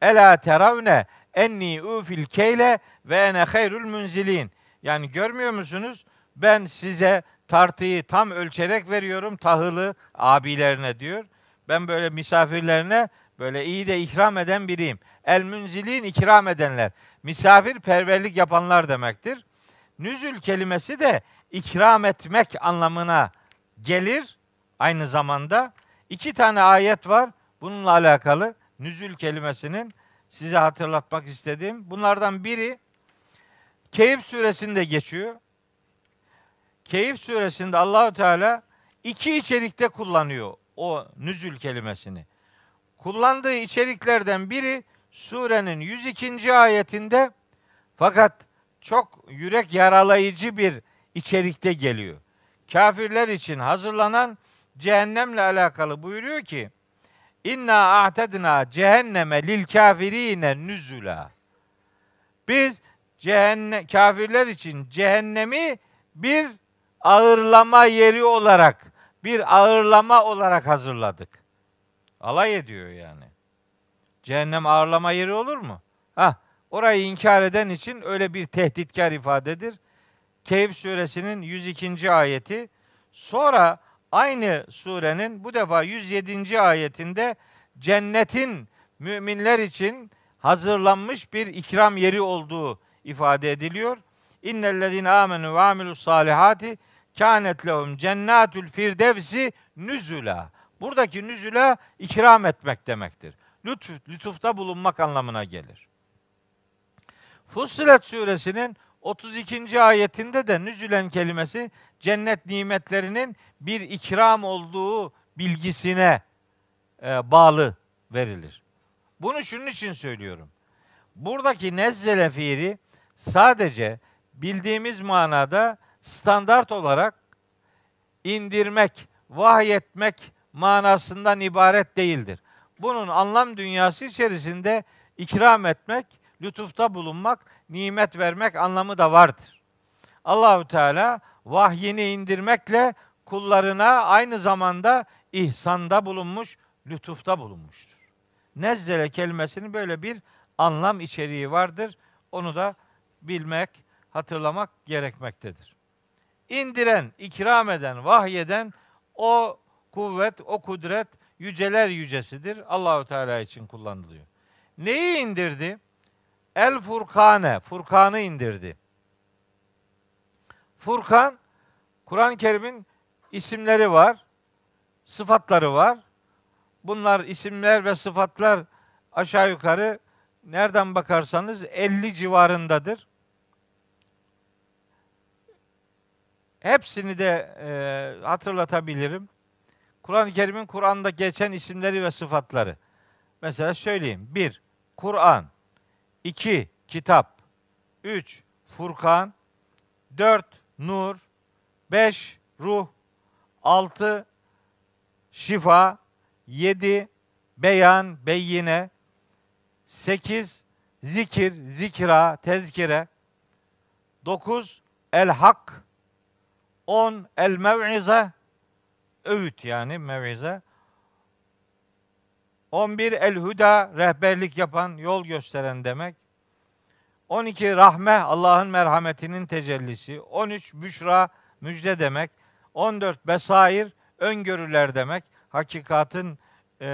Ela teravne enni ufil keyle ve ene hayrul münzilin. Yani görmüyor musunuz? Ben size tartıyı tam ölçerek veriyorum tahılı abilerine diyor. Ben böyle misafirlerine böyle iyi de ikram eden biriyim. El münzilin ikram edenler. Misafir perverlik yapanlar demektir. Nüzül kelimesi de ikram etmek anlamına gelir. Aynı zamanda iki tane ayet var bununla alakalı. Nüzül kelimesinin size hatırlatmak istediğim. Bunlardan biri Keyif suresinde geçiyor. Keyif suresinde Allahü Teala iki içerikte kullanıyor o nüzül kelimesini. Kullandığı içeriklerden biri surenin 102. ayetinde fakat çok yürek yaralayıcı bir içerikte geliyor. Kafirler için hazırlanan cehennemle alakalı buyuruyor ki İnna a'tedna cehenneme lil kafirine nüzula. Biz cehennem kafirler için cehennemi bir ağırlama yeri olarak, bir ağırlama olarak hazırladık. Alay ediyor yani. Cehennem ağırlama yeri olur mu? Ha, orayı inkar eden için öyle bir tehditkar ifadedir. Keyif suresinin 102. ayeti. Sonra aynı surenin bu defa 107. ayetinde cennetin müminler için hazırlanmış bir ikram yeri olduğu ifade ediliyor. İnnellezine amenu ve amilus salihati kânet lehum cennetül firdevsi nüzula. Buradaki nüzula ikram etmek demektir. Lütuf, lütufta bulunmak anlamına gelir. Fussilet suresinin 32. ayetinde de nüzülen kelimesi cennet nimetlerinin bir ikram olduğu bilgisine e, bağlı verilir. Bunu şunun için söylüyorum. Buradaki nezzele fiili sadece bildiğimiz manada standart olarak indirmek, vahyetmek manasından ibaret değildir. Bunun anlam dünyası içerisinde ikram etmek, lütufta bulunmak, nimet vermek anlamı da vardır. Allahü Teala vahyini indirmekle kullarına aynı zamanda ihsanda bulunmuş, lütufta bulunmuştur. Nezzele kelimesinin böyle bir anlam içeriği vardır. Onu da bilmek, hatırlamak gerekmektedir. İndiren, ikram eden, vahyeden o kuvvet, o kudret yüceler yücesidir. Allahu Teala için kullanılıyor. Neyi indirdi? El Furkane, Furkan'ı indirdi. Furkan, Kur'an-ı Kerim'in isimleri var, sıfatları var. Bunlar isimler ve sıfatlar aşağı yukarı nereden bakarsanız 50 civarındadır. Hepsini de e, hatırlatabilirim. Kur'an-ı Kerim'in Kur'an'da geçen isimleri ve sıfatları. Mesela söyleyeyim. 1. Kur'an 2. Kitap 3. Furkan 4. Nur 5. Ruh 6. Şifa 7. Beyan, beyine 8. Zikir, zikra, tezkire 9. El hak 10. El mev'ize öğüt yani mevize. 11 el huda rehberlik yapan, yol gösteren demek. 12 rahme Allah'ın merhametinin tecellisi. 13 büşra müjde demek. 14 besair öngörüler demek. Hakikatin e,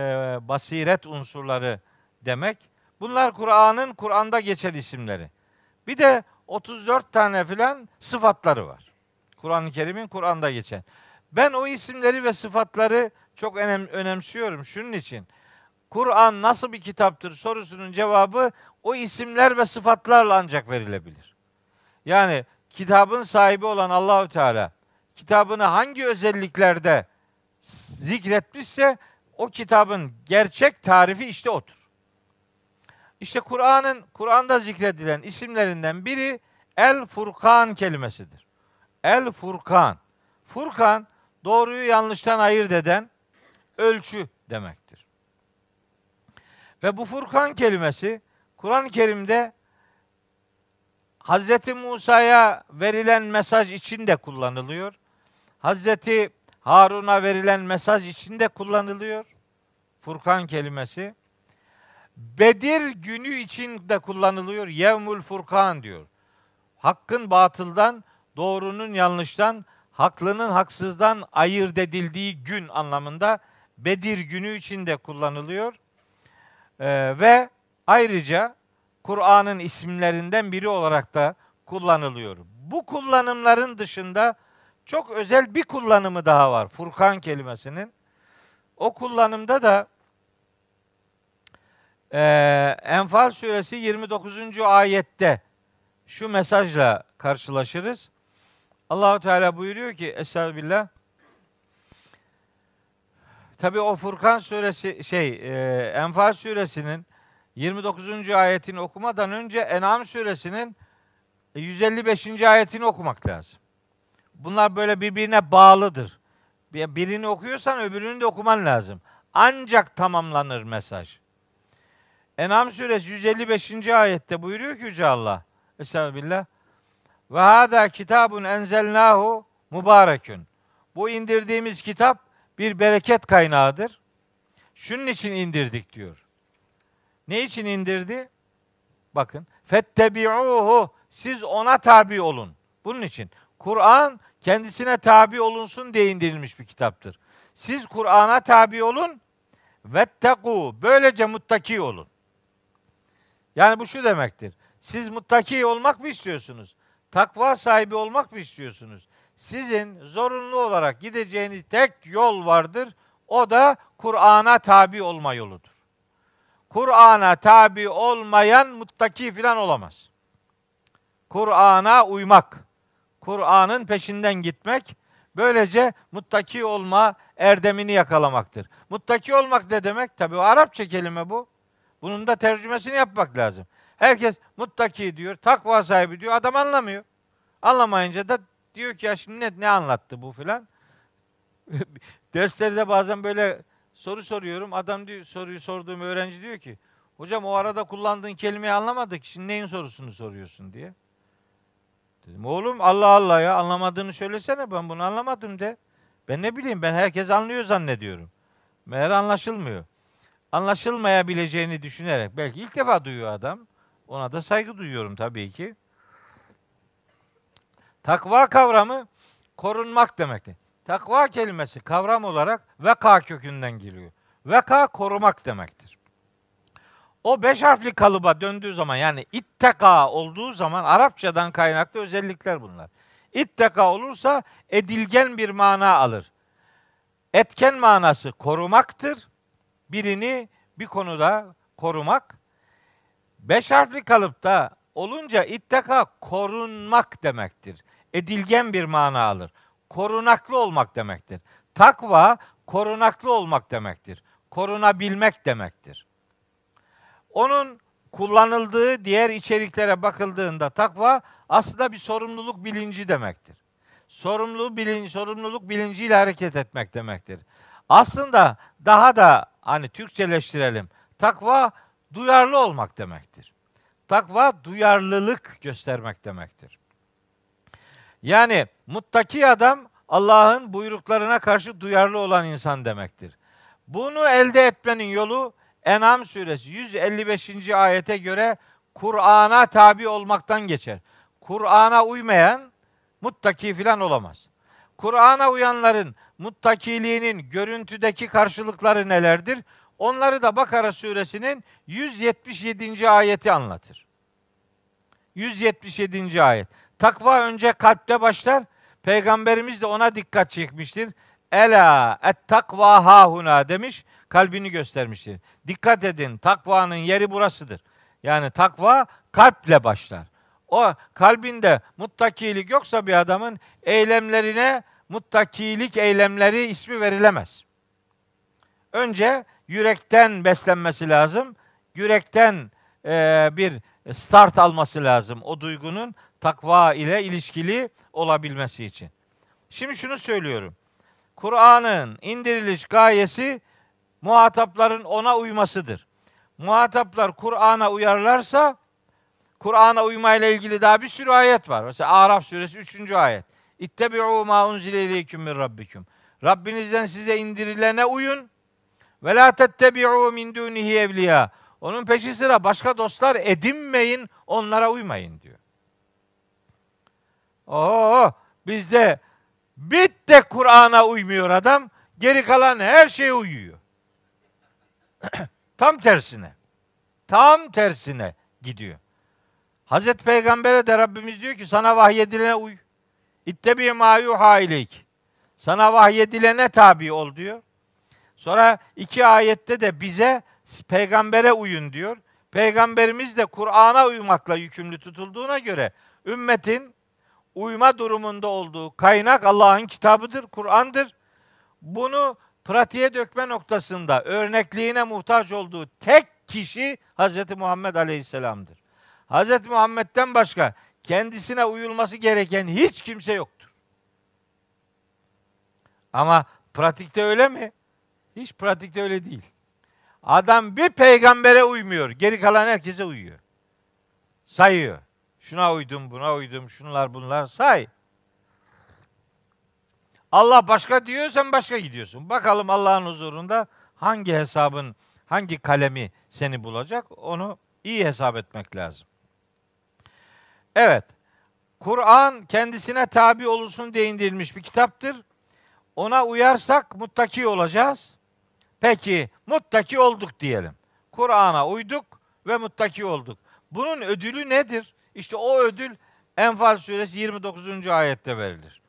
basiret unsurları demek. Bunlar Kur'an'ın Kur'an'da geçen isimleri. Bir de 34 tane filan sıfatları var. Kur'an-ı Kerim'in Kur'an'da geçen. Ben o isimleri ve sıfatları çok önem, önemsiyorum. Şunun için Kur'an nasıl bir kitaptır sorusunun cevabı o isimler ve sıfatlarla ancak verilebilir. Yani kitabın sahibi olan Allahü Teala kitabını hangi özelliklerde zikretmişse o kitabın gerçek tarifi işte odur. İşte Kur'an'ın Kur'an'da zikredilen isimlerinden biri El Furkan kelimesidir. El Furkan. Furkan doğruyu yanlıştan ayırt eden ölçü demektir. Ve bu Furkan kelimesi Kur'an-ı Kerim'de Hz. Musa'ya verilen mesaj için de kullanılıyor. Hz. Harun'a verilen mesaj için de kullanılıyor. Furkan kelimesi. Bedir günü için de kullanılıyor. Yevmul Furkan diyor. Hakkın batıldan, doğrunun yanlıştan haklının haksızdan ayırt edildiği gün anlamında Bedir günü için de kullanılıyor. Ee, ve ayrıca Kur'an'ın isimlerinden biri olarak da kullanılıyor. Bu kullanımların dışında çok özel bir kullanımı daha var Furkan kelimesinin. O kullanımda da e, Enfal suresi 29. ayette şu mesajla karşılaşırız. Allahu Teala buyuruyor ki Estağfirullah. Tabi o Furkan suresi şey e, Enfal suresinin 29. ayetini okumadan önce En'am suresinin 155. ayetini okumak lazım. Bunlar böyle birbirine bağlıdır. Birini okuyorsan öbürünü de okuman lazım. Ancak tamamlanır mesaj. En'am suresi 155. ayette buyuruyor ki Yüce Allah. Estağfirullah. Ve hâdâ kitabun enzelnâhu mübarekün. Bu indirdiğimiz kitap bir bereket kaynağıdır. Şunun için indirdik diyor. Ne için indirdi? Bakın. Fettebi'uhu. Siz ona tabi olun. Bunun için. Kur'an kendisine tabi olunsun diye indirilmiş bir kitaptır. Siz Kur'an'a tabi olun. Vettekû. Böylece muttaki olun. Yani bu şu demektir. Siz muttaki olmak mı istiyorsunuz? Takva sahibi olmak mı istiyorsunuz? Sizin zorunlu olarak gideceğiniz tek yol vardır. O da Kur'an'a tabi olma yoludur. Kur'an'a tabi olmayan muttaki filan olamaz. Kur'an'a uymak, Kur'an'ın peşinden gitmek, böylece muttaki olma erdemini yakalamaktır. Muttaki olmak ne demek? Tabi Arapça kelime bu. Bunun da tercümesini yapmak lazım. Herkes muttaki diyor, takva sahibi diyor, adam anlamıyor. Anlamayınca da diyor ki ya şimdi ne, ne anlattı bu filan. Derslerde bazen böyle soru soruyorum. Adam diyor, soruyu sorduğum öğrenci diyor ki hocam o arada kullandığın kelimeyi anlamadık. Şimdi neyin sorusunu soruyorsun diye. Dedim oğlum Allah Allah ya anlamadığını söylesene ben bunu anlamadım de. Ben ne bileyim ben herkes anlıyor zannediyorum. Meğer anlaşılmıyor. Anlaşılmayabileceğini düşünerek belki ilk defa duyuyor adam. Ona da saygı duyuyorum tabii ki. Takva kavramı korunmak demektir. Takva kelimesi kavram olarak veka kökünden geliyor. Veka korumak demektir. O beş harfli kalıba döndüğü zaman yani itteka olduğu zaman Arapçadan kaynaklı özellikler bunlar. İtteka olursa edilgen bir mana alır. Etken manası korumaktır. Birini bir konuda korumak. Beş harfli kalıpta olunca itteka korunmak demektir. Edilgen bir mana alır. Korunaklı olmak demektir. Takva korunaklı olmak demektir. Korunabilmek demektir. Onun kullanıldığı diğer içeriklere bakıldığında takva aslında bir sorumluluk bilinci demektir. Sorumluluk bilinci, sorumluluk bilinciyle hareket etmek demektir. Aslında daha da hani Türkçeleştirelim. Takva duyarlı olmak demektir. Takva duyarlılık göstermek demektir. Yani muttaki adam Allah'ın buyruklarına karşı duyarlı olan insan demektir. Bunu elde etmenin yolu En'am suresi 155. ayete göre Kur'an'a tabi olmaktan geçer. Kur'an'a uymayan muttaki filan olamaz. Kur'an'a uyanların muttakiliğinin görüntüdeki karşılıkları nelerdir? Onları da Bakara suresinin 177. ayeti anlatır. 177. ayet. Takva önce kalpte başlar. Peygamberimiz de ona dikkat çekmiştir. Ela et takva hahuna demiş, kalbini göstermiştir. Dikkat edin, takvanın yeri burasıdır. Yani takva kalple başlar. O kalbinde muttakilik yoksa bir adamın eylemlerine muttakilik eylemleri ismi verilemez. Önce yürekten beslenmesi lazım. Yürekten e, bir start alması lazım o duygunun takva ile ilişkili olabilmesi için. Şimdi şunu söylüyorum. Kur'an'ın indiriliş gayesi muhatapların ona uymasıdır. Muhataplar Kur'an'a uyarlarsa Kur'an'a uymayla ilgili daha bir sürü ayet var. Mesela Araf suresi 3. ayet. İttebi'u ma unzile ileyküm min rabbikum. Rabbinizden size indirilene uyun. Ve la tettebi'u min dunihi evliya. Onun peşi sıra başka dostlar edinmeyin, onlara uymayın diyor. Oo, bizde bit de Kur'an'a uymuyor adam, geri kalan her şeye uyuyor. Tam tersine. Tam tersine gidiyor. Hazreti Peygamber'e de Rabbimiz diyor ki sana vahyedilene uy. İttebi ma yuha ileyk. Sana vahyedilene tabi ol diyor. Sonra iki ayette de bize peygambere uyun diyor. Peygamberimiz de Kur'an'a uymakla yükümlü tutulduğuna göre ümmetin uyma durumunda olduğu kaynak Allah'ın kitabıdır, Kur'an'dır. Bunu pratiğe dökme noktasında örnekliğine muhtaç olduğu tek kişi Hz. Muhammed Aleyhisselam'dır. Hz. Muhammed'den başka kendisine uyulması gereken hiç kimse yoktur. Ama pratikte öyle mi? Hiç pratikte öyle değil. Adam bir peygambere uymuyor. Geri kalan herkese uyuyor. Sayıyor. Şuna uydum, buna uydum, şunlar bunlar say. Allah başka diyor, sen başka gidiyorsun. Bakalım Allah'ın huzurunda hangi hesabın, hangi kalemi seni bulacak onu iyi hesap etmek lazım. Evet, Kur'an kendisine tabi olursun diye indirilmiş bir kitaptır. Ona uyarsak muttaki olacağız. Peki muttaki olduk diyelim. Kur'an'a uyduk ve muttaki olduk. Bunun ödülü nedir? İşte o ödül Enfal suresi 29. ayette verilir.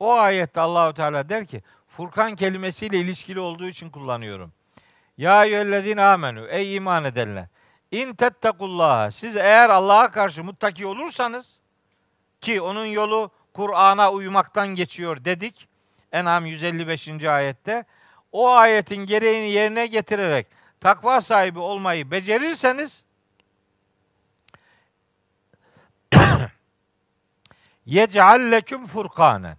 O ayette Allahu Teala der ki Furkan kelimesiyle ilişkili olduğu için kullanıyorum. Ya eyyühellezine amenu ey iman edenler. İn tettekullaha siz eğer Allah'a karşı muttaki olursanız ki onun yolu Kur'an'a uymaktan geçiyor dedik. En'am 155. ayette o ayetin gereğini yerine getirerek takva sahibi olmayı becerirseniz yec'al leküm furkanen.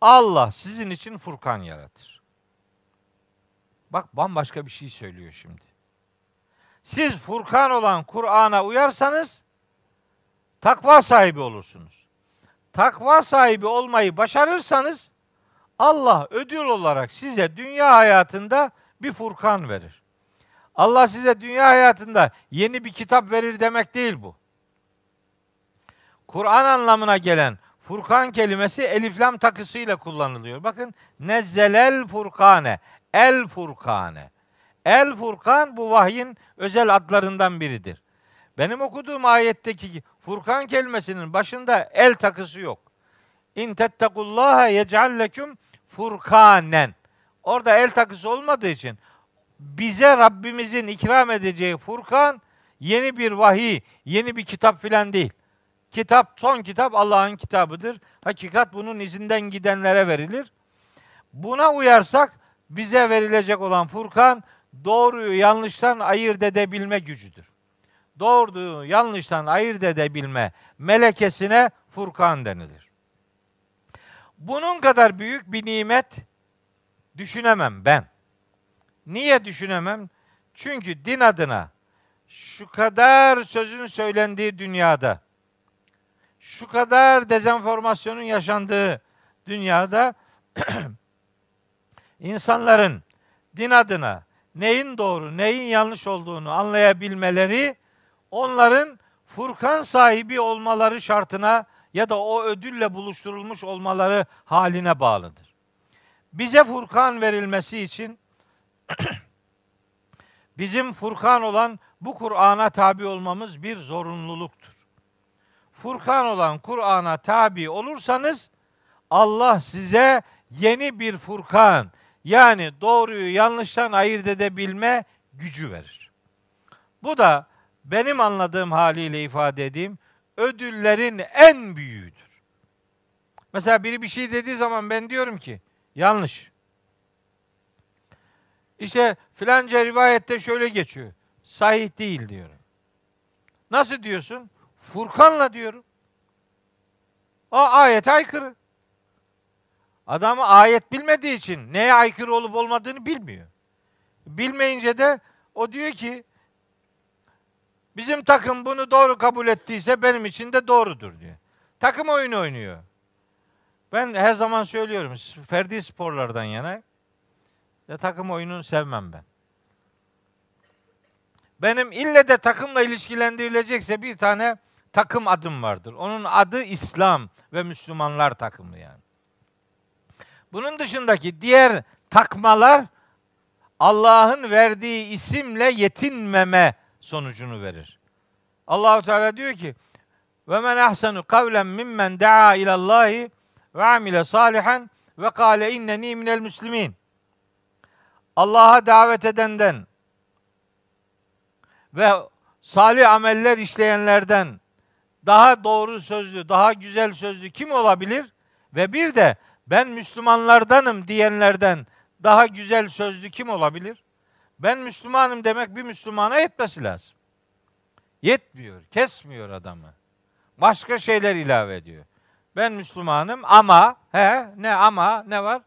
Allah sizin için furkan yaratır. Bak bambaşka bir şey söylüyor şimdi. Siz furkan olan Kur'an'a uyarsanız takva sahibi olursunuz. Takva sahibi olmayı başarırsanız Allah ödül olarak size dünya hayatında bir furkan verir. Allah size dünya hayatında yeni bir kitap verir demek değil bu. Kur'an anlamına gelen Furkan kelimesi eliflam takısıyla kullanılıyor. Bakın nezzelel furkane, el furkane. El furkan bu vahyin özel adlarından biridir. Benim okuduğum ayetteki Furkan kelimesinin başında el takısı yok. İn tettekullaha yec'al leküm furkanen. Orada el takısı olmadığı için bize Rabbimizin ikram edeceği Furkan yeni bir vahiy, yeni bir kitap filan değil. Kitap, son kitap Allah'ın kitabıdır. Hakikat bunun izinden gidenlere verilir. Buna uyarsak bize verilecek olan Furkan doğruyu yanlıştan ayırt edebilme gücüdür. Doğruyu yanlıştan ayırt edebilme melekesine Furkan denilir. Bunun kadar büyük bir nimet düşünemem ben. Niye düşünemem? Çünkü din adına şu kadar sözün söylendiği dünyada şu kadar dezenformasyonun yaşandığı dünyada insanların din adına neyin doğru, neyin yanlış olduğunu anlayabilmeleri onların Furkan sahibi olmaları şartına ya da o ödülle buluşturulmuş olmaları haline bağlıdır. Bize Furkan verilmesi için bizim Furkan olan bu Kur'an'a tabi olmamız bir zorunluluktur. Furkan olan Kur'an'a tabi olursanız Allah size yeni bir Furkan yani doğruyu yanlıştan ayırt edebilme gücü verir. Bu da benim anladığım haliyle ifade edeyim ödüllerin en büyüğüdür. Mesela biri bir şey dediği zaman ben diyorum ki yanlış. İşte filanca rivayette şöyle geçiyor. Sahih değil diyorum. Nasıl diyorsun? Furkan'la diyorum. O ayet aykırı. Adamı ayet bilmediği için neye aykırı olup olmadığını bilmiyor. Bilmeyince de o diyor ki bizim takım bunu doğru kabul ettiyse benim için de doğrudur diyor. Takım oyunu oynuyor. Ben her zaman söylüyorum ferdi sporlardan yana ya takım oyununu sevmem ben. Benim ille de takımla ilişkilendirilecekse bir tane takım adım vardır. Onun adı İslam ve Müslümanlar takımı yani. Bunun dışındaki diğer takmalar Allah'ın verdiği isimle yetinmeme sonucunu verir. Allahu Teala diyor ki: "Ve men ahsenu kavlen mimmen daa ilallahi ve amile salihan ve kâle inneni minel müslimin." Allah'a davet edenden ve salih ameller işleyenlerden daha doğru sözlü, daha güzel sözlü kim olabilir? Ve bir de ben Müslümanlardanım diyenlerden daha güzel sözlü kim olabilir? Ben Müslümanım demek bir Müslümana yetmesi lazım. Yetmiyor, kesmiyor adamı. Başka şeyler ilave ediyor. Ben Müslümanım ama he ne ama ne var?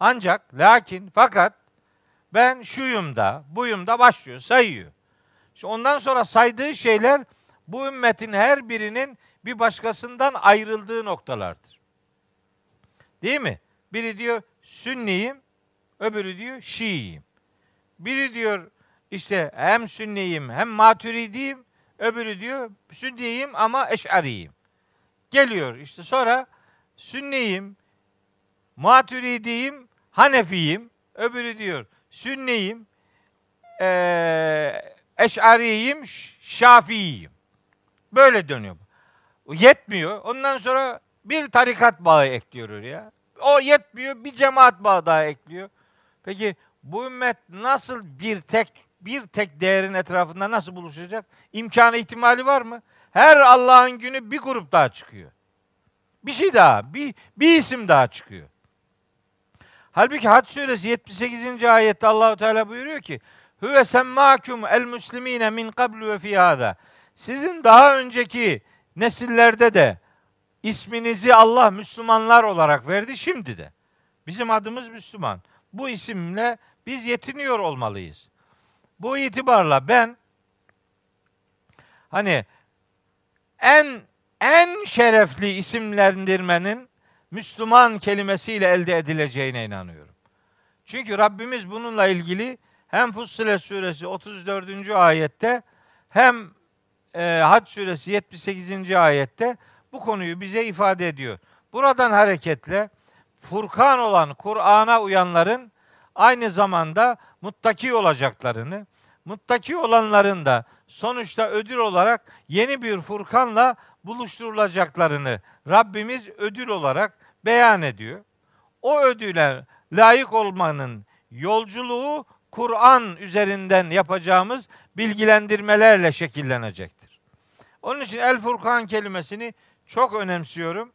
Ancak lakin fakat ben şuyum da buyum da başlıyor sayıyor. İşte ondan sonra saydığı şeyler bu ümmetin her birinin bir başkasından ayrıldığı noktalardır. Değil mi? Biri diyor Sünniyim, öbürü diyor Şiiyim. Biri diyor işte hem Sünniyim hem Maturidiyim, öbürü diyor Sünniyim ama Eş'ariyim. Geliyor işte sonra Sünniyim, Maturidiyim, Hanefiyim. Öbürü diyor Sünniyim, ee, Eş'ariyim, Şafiiyim. Böyle dönüyor. Yetmiyor. Ondan sonra bir tarikat bağı ekliyor oraya. O yetmiyor. Bir cemaat bağı daha ekliyor. Peki bu ümmet nasıl bir tek bir tek değerin etrafında nasıl buluşacak? İmkanı ihtimali var mı? Her Allah'ın günü bir grup daha çıkıyor. Bir şey daha, bir, bir isim daha çıkıyor. Halbuki Hac suresi 78. ayette Allahu Teala buyuruyor ki: "Huve semmakum el muslimine min qablu ve fi hada." Sizin daha önceki nesillerde de isminizi Allah Müslümanlar olarak verdi şimdi de. Bizim adımız Müslüman. Bu isimle biz yetiniyor olmalıyız. Bu itibarla ben hani en en şerefli isimlendirmenin Müslüman kelimesiyle elde edileceğine inanıyorum. Çünkü Rabbimiz bununla ilgili hem Fussilet suresi 34. ayette hem e, Hac suresi 78. ayette bu konuyu bize ifade ediyor. Buradan hareketle Furkan olan Kur'an'a uyanların aynı zamanda muttaki olacaklarını, muttaki olanların da sonuçta ödül olarak yeni bir Furkan'la buluşturulacaklarını Rabbimiz ödül olarak beyan ediyor. O ödüle layık olmanın yolculuğu Kur'an üzerinden yapacağımız bilgilendirmelerle şekillenecektir. Onun için El Furkan kelimesini çok önemsiyorum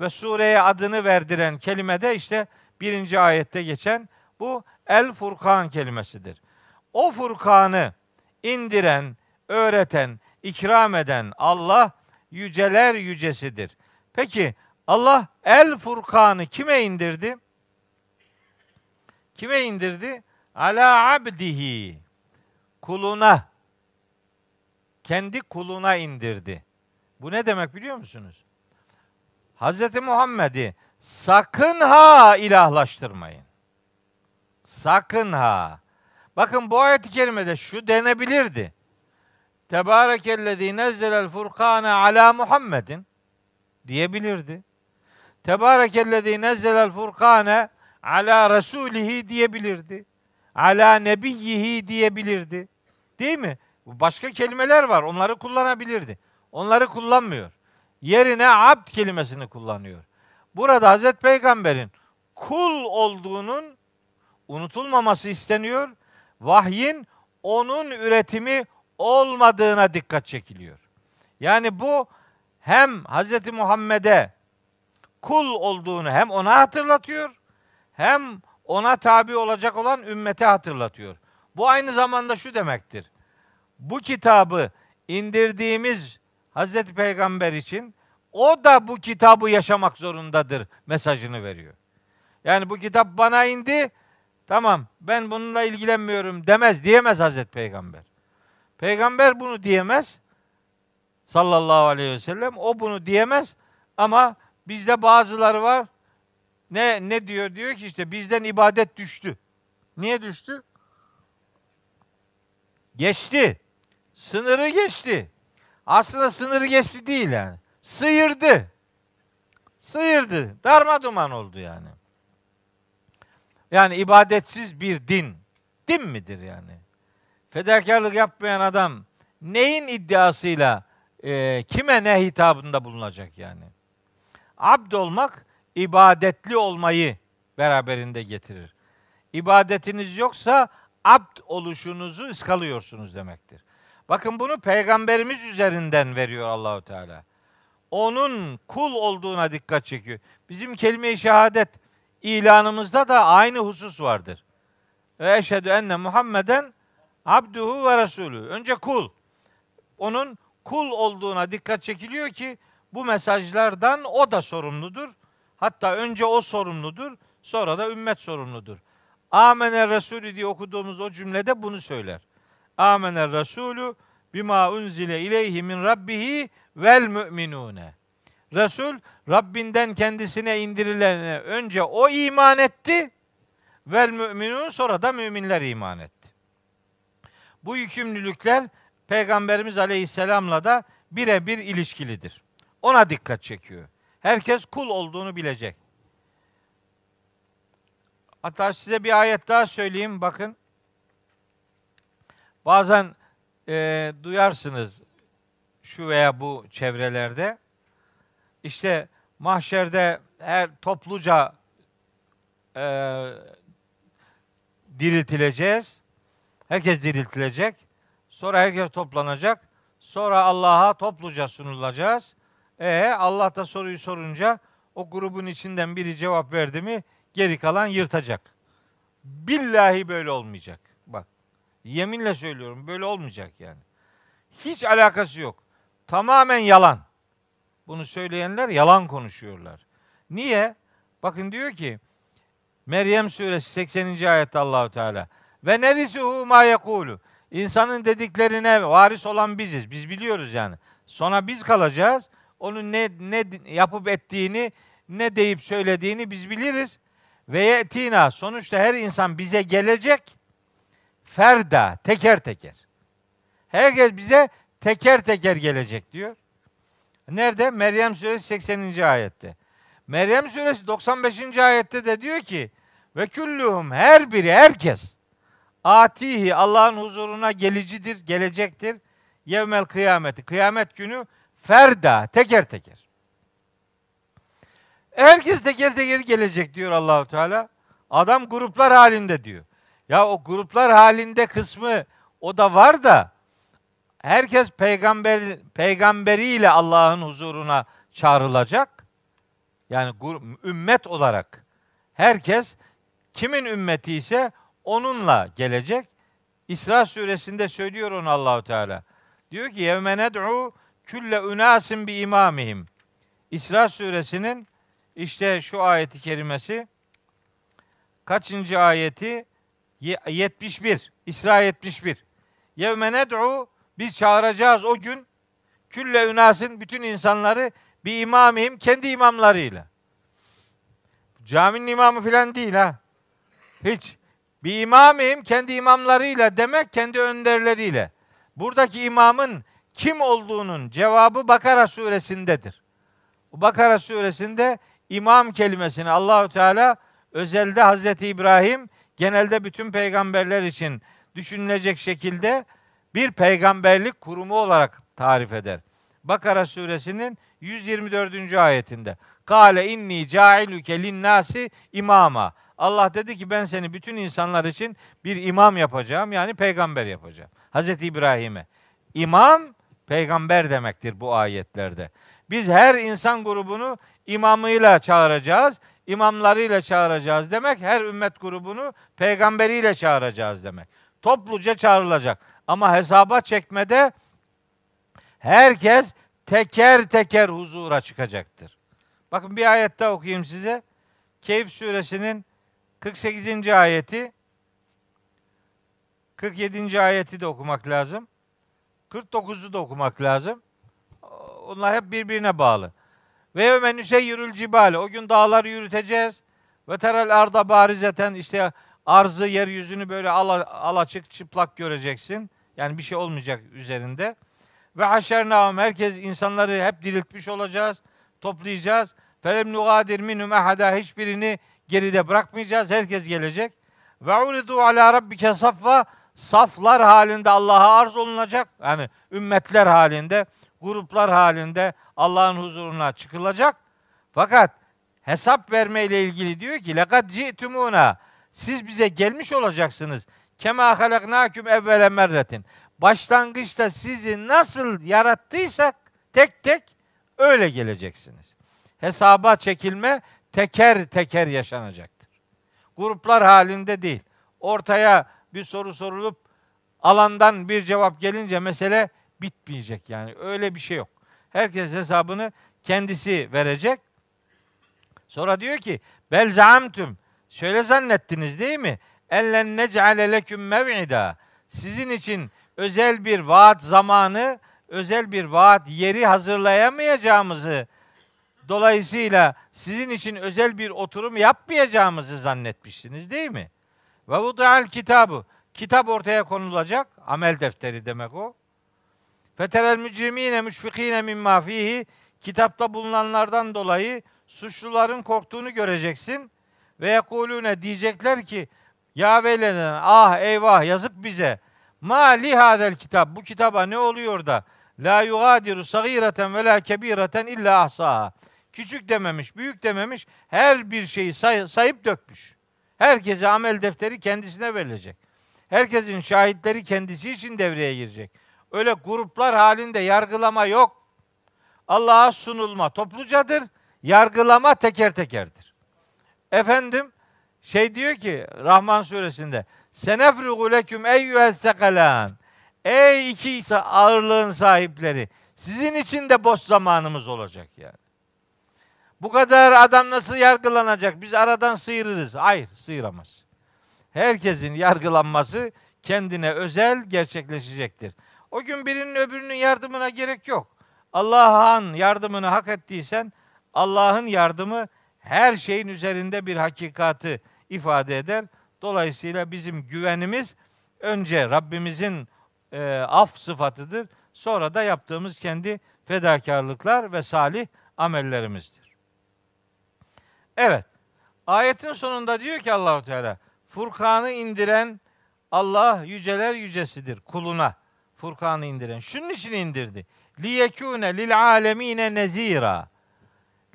ve sureye adını verdiren kelime de işte birinci ayette geçen bu El Furkan kelimesidir. O Furkan'ı indiren, öğreten, ikram eden Allah yüceler yücesidir. Peki Allah El Furkan'ı kime indirdi? Kime indirdi? Ala abdihi. Kuluna. Kendi kuluna indirdi. Bu ne demek biliyor musunuz? Hz. Muhammed'i sakın ha ilahlaştırmayın. Sakın ha. Bakın bu ayet-i kerimede şu denebilirdi. Tebârekellezî nezzelel furkâne alâ Muhammedin diyebilirdi. Tebârekellezî nezzelel furkâne alâ resûlihi diyebilirdi. Alâ nebiyyihi diyebilirdi. Değil mi? Başka kelimeler var. Onları kullanabilirdi. Onları kullanmıyor. Yerine abd kelimesini kullanıyor. Burada Hazreti Peygamber'in kul olduğunun unutulmaması isteniyor. Vahyin onun üretimi olmadığına dikkat çekiliyor. Yani bu hem Hz. Muhammed'e kul olduğunu hem ona hatırlatıyor hem ona tabi olacak olan ümmete hatırlatıyor. Bu aynı zamanda şu demektir. Bu kitabı indirdiğimiz Hz. Peygamber için o da bu kitabı yaşamak zorundadır mesajını veriyor. Yani bu kitap bana indi, tamam ben bununla ilgilenmiyorum demez, diyemez Hazreti Peygamber. Peygamber bunu diyemez. Sallallahu aleyhi ve sellem. O bunu diyemez. Ama bizde bazıları var. Ne ne diyor? Diyor ki işte bizden ibadet düştü. Niye düştü? Geçti. Sınırı geçti. Aslında sınırı geçti değil yani. Sıyırdı. Sıyırdı. Darma duman oldu yani. Yani ibadetsiz bir din. Din midir yani? fedakarlık yapmayan adam neyin iddiasıyla e, kime ne hitabında bulunacak yani? Abd olmak ibadetli olmayı beraberinde getirir. İbadetiniz yoksa abd oluşunuzu ıskalıyorsunuz demektir. Bakın bunu peygamberimiz üzerinden veriyor Allahu Teala. Onun kul olduğuna dikkat çekiyor. Bizim kelime-i şehadet ilanımızda da aynı husus vardır. Ve eşhedü enne Muhammeden abduhu ve resulü. Önce kul. Onun kul olduğuna dikkat çekiliyor ki bu mesajlardan o da sorumludur. Hatta önce o sorumludur, sonra da ümmet sorumludur. Amener Resulü diye okuduğumuz o cümlede bunu söyler. Amener Resulü bima unzile ileyhi min rabbihi vel müminune. Resul Rabbinden kendisine indirilene önce o iman etti. Vel müminun sonra da müminler iman etti. Bu yükümlülükler Peygamberimiz Aleyhisselam'la da birebir ilişkilidir. Ona dikkat çekiyor. Herkes kul olduğunu bilecek. Hatta size bir ayet daha söyleyeyim bakın. Bazen e, duyarsınız şu veya bu çevrelerde. İşte mahşerde her topluca e, diriltileceğiz. Herkes diriltilecek. Sonra herkes toplanacak. Sonra Allah'a topluca sunulacağız. E Allah da soruyu sorunca o grubun içinden biri cevap verdi mi geri kalan yırtacak. Billahi böyle olmayacak. Bak yeminle söylüyorum böyle olmayacak yani. Hiç alakası yok. Tamamen yalan. Bunu söyleyenler yalan konuşuyorlar. Niye? Bakın diyor ki Meryem suresi 80. ayette Allahu Teala ve nerisuhu ma yekulu. İnsanın dediklerine varis olan biziz. Biz biliyoruz yani. Sonra biz kalacağız. Onun ne ne yapıp ettiğini, ne deyip söylediğini biz biliriz. Ve yetina sonuçta her insan bize gelecek. Ferda teker teker. Herkes bize teker teker gelecek diyor. Nerede? Meryem suresi 80. ayette. Meryem suresi 95. ayette de diyor ki ve külluhum her biri herkes atihi Allah'ın huzuruna gelicidir, gelecektir. Yevmel kıyameti. Kıyamet günü ferda teker teker. Herkes teker teker gelecek diyor Allahu Teala. Adam gruplar halinde diyor. Ya o gruplar halinde kısmı o da var da herkes peygamber peygamberiyle Allah'ın huzuruna çağrılacak. Yani ümmet olarak herkes kimin ümmeti ise onunla gelecek. İsra suresinde söylüyor onu Allahu Teala. Diyor ki yevme ned'u külle unasin bi imamihim. İsra suresinin işte şu ayeti kerimesi kaçıncı ayeti? 71. İsra 71. Yevme ned'u biz çağıracağız o gün külle ünasin bütün insanları bir imamihim kendi imamlarıyla. Caminin imamı filan değil ha. Hiç. Bir imamim kendi imamlarıyla demek kendi önderleriyle. Buradaki imamın kim olduğunun cevabı Bakara suresindedir. Bakara suresinde imam kelimesini Allahü Teala özelde Hazreti İbrahim genelde bütün peygamberler için düşünülecek şekilde bir peygamberlik kurumu olarak tarif eder. Bakara suresinin 124. ayetinde. Kale inni cailuke linnasi imama. Allah dedi ki ben seni bütün insanlar için bir imam yapacağım. Yani peygamber yapacağım. Hazreti İbrahim'e. İmam peygamber demektir bu ayetlerde. Biz her insan grubunu imamıyla çağıracağız, imamlarıyla çağıracağız demek. Her ümmet grubunu peygamberiyle çağıracağız demek. Topluca çağrılacak. Ama hesaba çekmede herkes teker teker huzura çıkacaktır. Bakın bir ayet daha okuyayım size. Keyif suresinin 48. ayeti 47. ayeti de okumak lazım. 49'u da okumak lazım. Onlar hep birbirine bağlı. Ve yevmen yürül cibale. O gün dağları yürüteceğiz. Ve terel arda barizeten işte arzı yeryüzünü böyle al, al açık çıplak göreceksin. Yani bir şey olmayacak üzerinde. Ve haşernahum herkes insanları hep diriltmiş olacağız. Toplayacağız. Felem nugadir minhum ehada hiçbirini geride bırakmayacağız. Herkes gelecek. Ve uridu ala rabbike saffa saflar halinde Allah'a arz olunacak. Yani ümmetler halinde, gruplar halinde Allah'ın huzuruna çıkılacak. Fakat hesap vermeyle ilgili diyor ki lekad ci'tumuna siz bize gelmiş olacaksınız. Kema halaknakum evvele merretin. başlangıçta sizi nasıl yarattıysak tek tek öyle geleceksiniz. Hesaba çekilme teker teker yaşanacaktır. Gruplar halinde değil. Ortaya bir soru sorulup alandan bir cevap gelince mesele bitmeyecek yani. Öyle bir şey yok. Herkes hesabını kendisi verecek. Sonra diyor ki bel zaamtum şöyle zannettiniz değil mi? Ellen nec'ale leküm mev'ida. Sizin için özel bir vaat zamanı, özel bir vaat yeri hazırlayamayacağımızı dolayısıyla sizin için özel bir oturum yapmayacağımızı zannetmiştiniz değil mi? Ve bu da kitabı. Kitap ortaya konulacak. Amel defteri demek o. Feterel mücrimine müşfikine mimma fihi. Kitapta bulunanlardan dolayı suçluların korktuğunu göreceksin. Ve yekulune diyecekler ki ya veylenen ah eyvah yazık bize. Ma li hadel kitap bu kitaba ne oluyor da la yugadiru sagireten ve la kebireten illa ahsaha. Küçük dememiş, büyük dememiş, her bir şeyi say- sayıp dökmüş. Herkese amel defteri kendisine verilecek. Herkesin şahitleri kendisi için devreye girecek. Öyle gruplar halinde yargılama yok. Allah'a sunulma toplucadır. Yargılama teker tekerdir. Efendim şey diyor ki Rahman suresinde Senefrugu leküm eyyühes sekalan Ey iki ağırlığın sahipleri sizin için de boş zamanımız olacak yani. Bu kadar adam nasıl yargılanacak? Biz aradan sıyırırız. Hayır, sıyıramaz. Herkesin yargılanması kendine özel gerçekleşecektir. O gün birinin öbürünün yardımına gerek yok. Allah'ın yardımını hak ettiysen Allah'ın yardımı her şeyin üzerinde bir hakikatı ifade eder. Dolayısıyla bizim güvenimiz önce Rabbimizin e, af sıfatıdır. Sonra da yaptığımız kendi fedakarlıklar ve salih amellerimizdir. Evet. Ayetin sonunda diyor ki Allahu Teala Furkan'ı indiren Allah yüceler yücesidir kuluna. Furkan'ı indiren. Şunun için indirdi. Liyekune lil alemine nezira.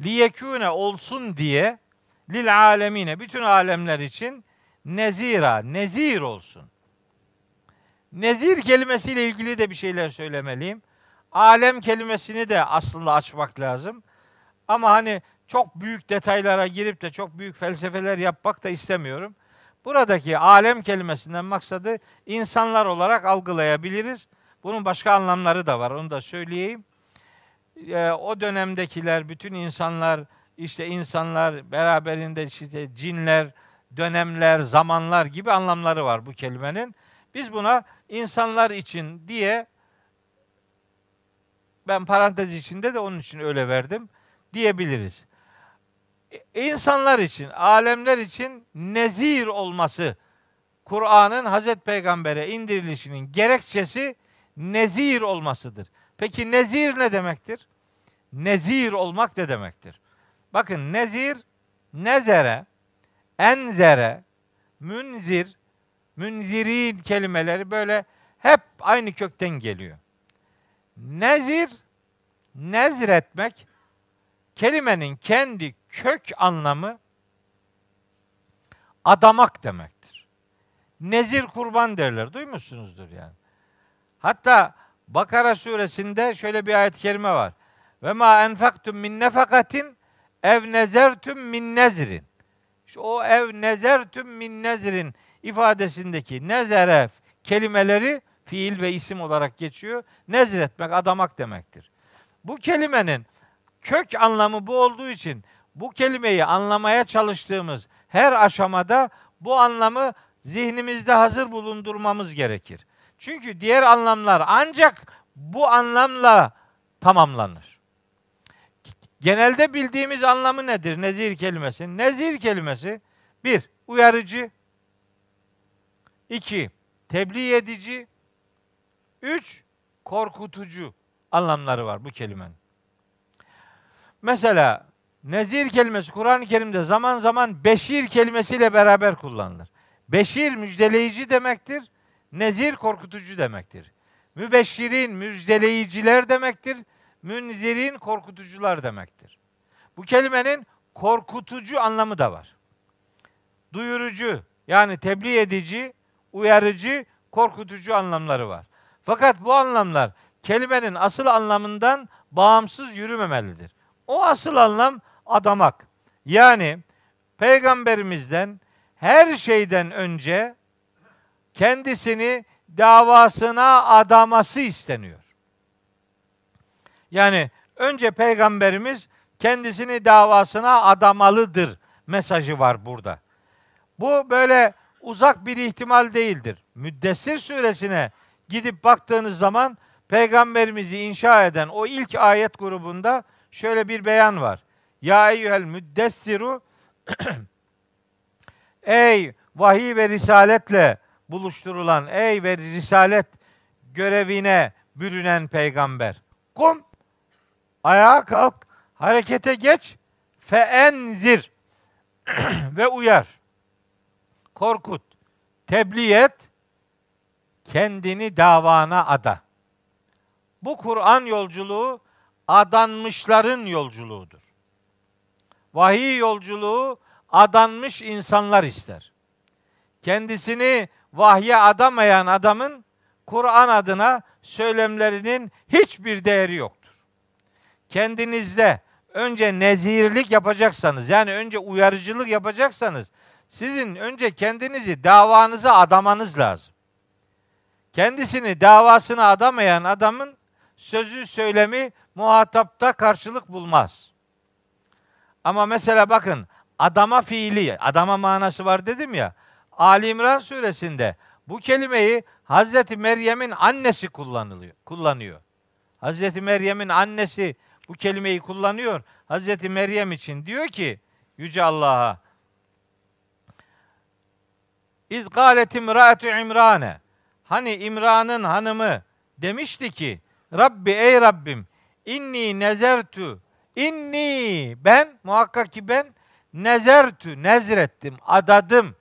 Liyekune olsun diye lil alemine bütün alemler için nezira, nezir olsun. Nezir kelimesiyle ilgili de bir şeyler söylemeliyim. Alem kelimesini de aslında açmak lazım. Ama hani çok büyük detaylara girip de çok büyük felsefeler yapmak da istemiyorum. Buradaki alem kelimesinden maksadı insanlar olarak algılayabiliriz. Bunun başka anlamları da var, onu da söyleyeyim. Ee, o dönemdekiler, bütün insanlar, işte insanlar, beraberinde işte cinler, dönemler, zamanlar gibi anlamları var bu kelimenin. Biz buna insanlar için diye ben parantez içinde de onun için öyle verdim diyebiliriz. İnsanlar için, alemler için nezir olması Kur'an'ın Hazreti Peygamber'e indirilişinin gerekçesi nezir olmasıdır. Peki nezir ne demektir? Nezir olmak ne demektir? Bakın nezir, nezere, enzere, münzir, münzirin kelimeleri böyle hep aynı kökten geliyor. Nezir, nezretmek kelimenin kendi kök anlamı adamak demektir. Nezir kurban derler. Duymuşsunuzdur yani. Hatta Bakara suresinde şöyle bir ayet-i kerime var. Ve ma enfaktum min nefakatin ev nezertum min nezrin. İşte o ev nezertum min nezrin ifadesindeki nezere kelimeleri fiil ve isim olarak geçiyor. Nezir etmek, adamak demektir. Bu kelimenin kök anlamı bu olduğu için bu kelimeyi anlamaya çalıştığımız her aşamada bu anlamı zihnimizde hazır bulundurmamız gerekir. Çünkü diğer anlamlar ancak bu anlamla tamamlanır. Genelde bildiğimiz anlamı nedir nezir kelimesi? Nezir kelimesi bir, uyarıcı, iki, tebliğ edici, üç, korkutucu anlamları var bu kelimenin. Mesela nezir kelimesi Kur'an-ı Kerim'de zaman zaman beşir kelimesiyle beraber kullanılır. Beşir müjdeleyici demektir. Nezir korkutucu demektir. Mübeşşirin müjdeleyiciler demektir. Münzirin korkutucular demektir. Bu kelimenin korkutucu anlamı da var. Duyurucu yani tebliğ edici, uyarıcı, korkutucu anlamları var. Fakat bu anlamlar kelimenin asıl anlamından bağımsız yürümemelidir. O asıl anlam adamak. Yani peygamberimizden her şeyden önce kendisini davasına adaması isteniyor. Yani önce peygamberimiz kendisini davasına adamalıdır mesajı var burada. Bu böyle uzak bir ihtimal değildir. Müddessir suresine gidip baktığınız zaman peygamberimizi inşa eden o ilk ayet grubunda şöyle bir beyan var. Ya eyyuhel müddessiru Ey vahiy ve risaletle buluşturulan, ey ve risalet görevine bürünen peygamber. Kum, ayağa kalk, harekete geç, feenzir ve uyar. Korkut, tebliğ et, kendini davana ada. Bu Kur'an yolculuğu adanmışların yolculuğudur. Vahiy yolculuğu adanmış insanlar ister. Kendisini vahye adamayan adamın Kur'an adına söylemlerinin hiçbir değeri yoktur. Kendinizde önce nezirlik yapacaksanız yani önce uyarıcılık yapacaksanız sizin önce kendinizi davanıza adamanız lazım. Kendisini davasına adamayan adamın sözü söylemi muhatapta karşılık bulmaz. Ama mesela bakın adama fiili, adama manası var dedim ya. Ali İmran suresinde bu kelimeyi Hazreti Meryem'in annesi kullanılıyor, kullanıyor. Hazreti Meryem'in annesi bu kelimeyi kullanıyor. Hazreti Meryem için diyor ki Yüce Allah'a İz gâletim ra'atu İmrane Hani İmran'ın hanımı demişti ki Rabbi ey Rabbim inni nezertu inni ben muhakkak ki ben nezertü nezrettim adadım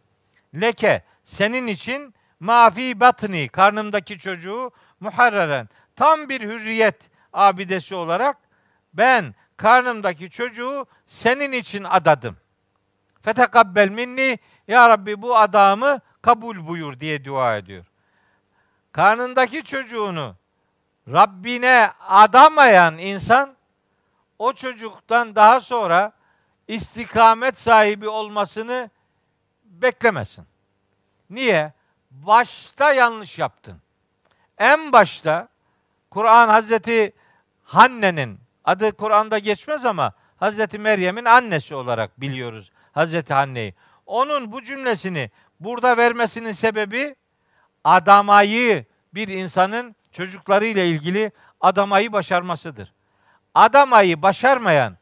leke senin için mafi batni karnımdaki çocuğu muharreren tam bir hürriyet abidesi olarak ben karnımdaki çocuğu senin için adadım. Fetekabbel minni ya Rabbi bu adamı kabul buyur diye dua ediyor. Karnındaki çocuğunu Rabbine adamayan insan o çocuktan daha sonra istikamet sahibi olmasını beklemesin. Niye? Başta yanlış yaptın. En başta Kur'an Hazreti Hanne'nin adı Kur'an'da geçmez ama Hazreti Meryem'in annesi olarak biliyoruz Hazreti Hanne'yi. Onun bu cümlesini burada vermesinin sebebi adamayı bir insanın çocuklarıyla ilgili adamayı başarmasıdır. Adamayı başarmayan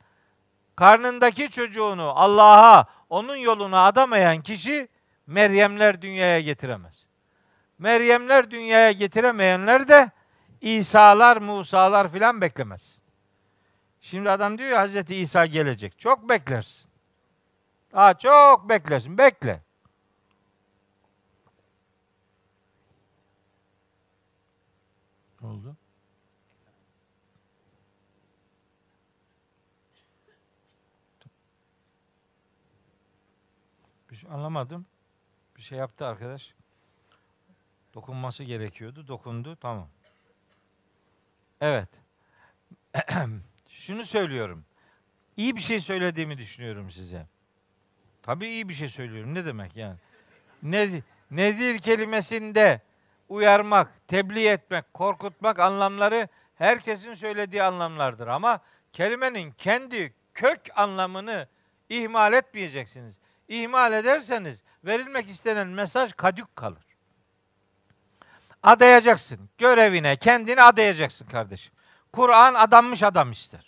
karnındaki çocuğunu Allah'a, onun yoluna adamayan kişi Meryemler dünyaya getiremez. Meryemler dünyaya getiremeyenler de İsa'lar, Musa'lar filan beklemez. Şimdi adam diyor ya Hazreti İsa gelecek. Çok beklersin. Daha çok beklersin. Bekle. Ne oldu? Bir şey anlamadım. Bir şey yaptı arkadaş. Dokunması gerekiyordu. Dokundu. Tamam. Evet. Şunu söylüyorum. İyi bir şey söylediğimi düşünüyorum size. Tabii iyi bir şey söylüyorum. Ne demek yani? Nezir, nezir kelimesinde uyarmak, tebliğ etmek, korkutmak anlamları herkesin söylediği anlamlardır. Ama kelimenin kendi kök anlamını ihmal etmeyeceksiniz. İhmal ederseniz verilmek istenen mesaj kadük kalır. Adayacaksın. Görevine kendini adayacaksın kardeşim. Kur'an adanmış adam ister.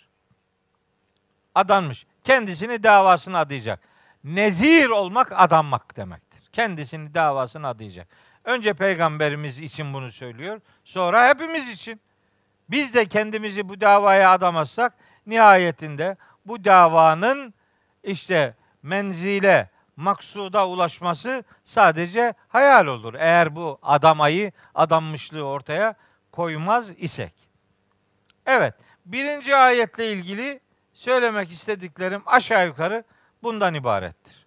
Adanmış. Kendisini davasına adayacak. Nezir olmak adanmak demektir. Kendisini davasına adayacak. Önce peygamberimiz için bunu söylüyor. Sonra hepimiz için. Biz de kendimizi bu davaya adamazsak nihayetinde bu davanın işte menzile, maksuda ulaşması sadece hayal olur. Eğer bu adamayı, adanmışlığı ortaya koymaz isek. Evet, birinci ayetle ilgili söylemek istediklerim aşağı yukarı bundan ibarettir.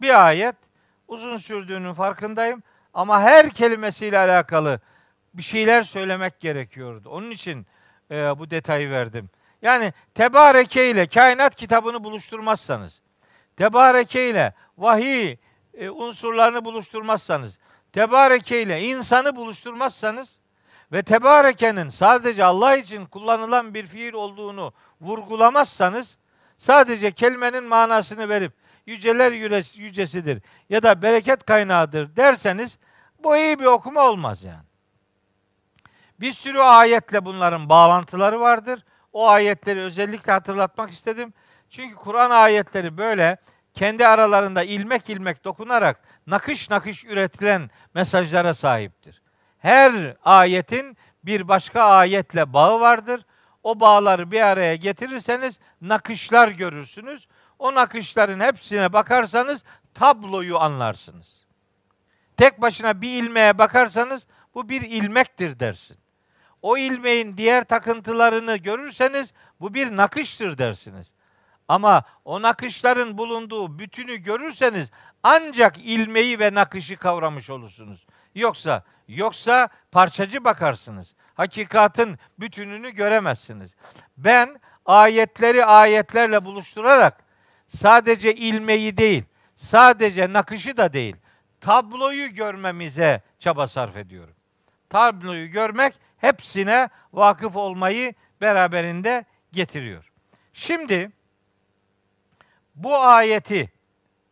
Bir ayet uzun sürdüğünün farkındayım ama her kelimesiyle alakalı bir şeyler söylemek gerekiyordu. Onun için e, bu detayı verdim. Yani tebareke ile kainat kitabını buluşturmazsanız, tebareke ile vahiy e, unsurlarını buluşturmazsanız, tebareke ile insanı buluşturmazsanız ve tebarekenin sadece Allah için kullanılan bir fiil olduğunu vurgulamazsanız, sadece kelimenin manasını verip yüceler yücesidir ya da bereket kaynağıdır derseniz bu iyi bir okuma olmaz yani. Bir sürü ayetle bunların bağlantıları vardır. O ayetleri özellikle hatırlatmak istedim. Çünkü Kur'an ayetleri böyle kendi aralarında ilmek ilmek dokunarak nakış nakış üretilen mesajlara sahiptir. Her ayetin bir başka ayetle bağı vardır. O bağları bir araya getirirseniz nakışlar görürsünüz. O nakışların hepsine bakarsanız tabloyu anlarsınız. Tek başına bir ilmeğe bakarsanız bu bir ilmektir dersin. O ilmeğin diğer takıntılarını görürseniz bu bir nakıştır dersiniz. Ama o nakışların bulunduğu bütünü görürseniz ancak ilmeği ve nakışı kavramış olursunuz. Yoksa yoksa parçacı bakarsınız. Hakikatin bütününü göremezsiniz. Ben ayetleri ayetlerle buluşturarak sadece ilmeği değil, sadece nakışı da değil, tabloyu görmemize çaba sarf ediyorum. Tabloyu görmek hepsine vakıf olmayı beraberinde getiriyor. Şimdi bu ayeti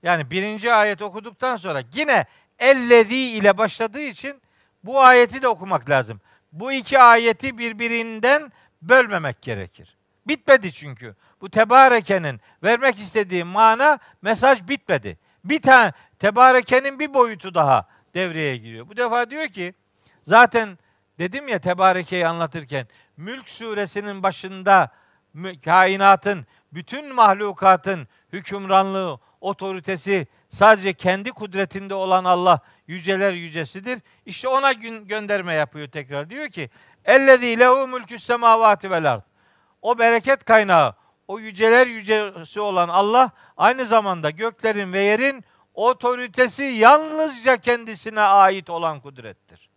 yani birinci ayet okuduktan sonra yine ellezi ile başladığı için bu ayeti de okumak lazım. Bu iki ayeti birbirinden bölmemek gerekir. Bitmedi çünkü. Bu tebarekenin vermek istediği mana mesaj bitmedi. Bir tane tebarekenin bir boyutu daha devreye giriyor. Bu defa diyor ki zaten dedim ya tebarekeyi anlatırken Mülk suresinin başında kainatın bütün mahlukatın hükümranlığı, otoritesi sadece kendi kudretinde olan Allah yüceler yücesidir. İşte ona gün gönderme yapıyor tekrar. Diyor ki: "Ellezî lehu mulkü's semavati vel ard." O bereket kaynağı, o yüceler yücesi olan Allah aynı zamanda göklerin ve yerin otoritesi yalnızca kendisine ait olan kudrettir.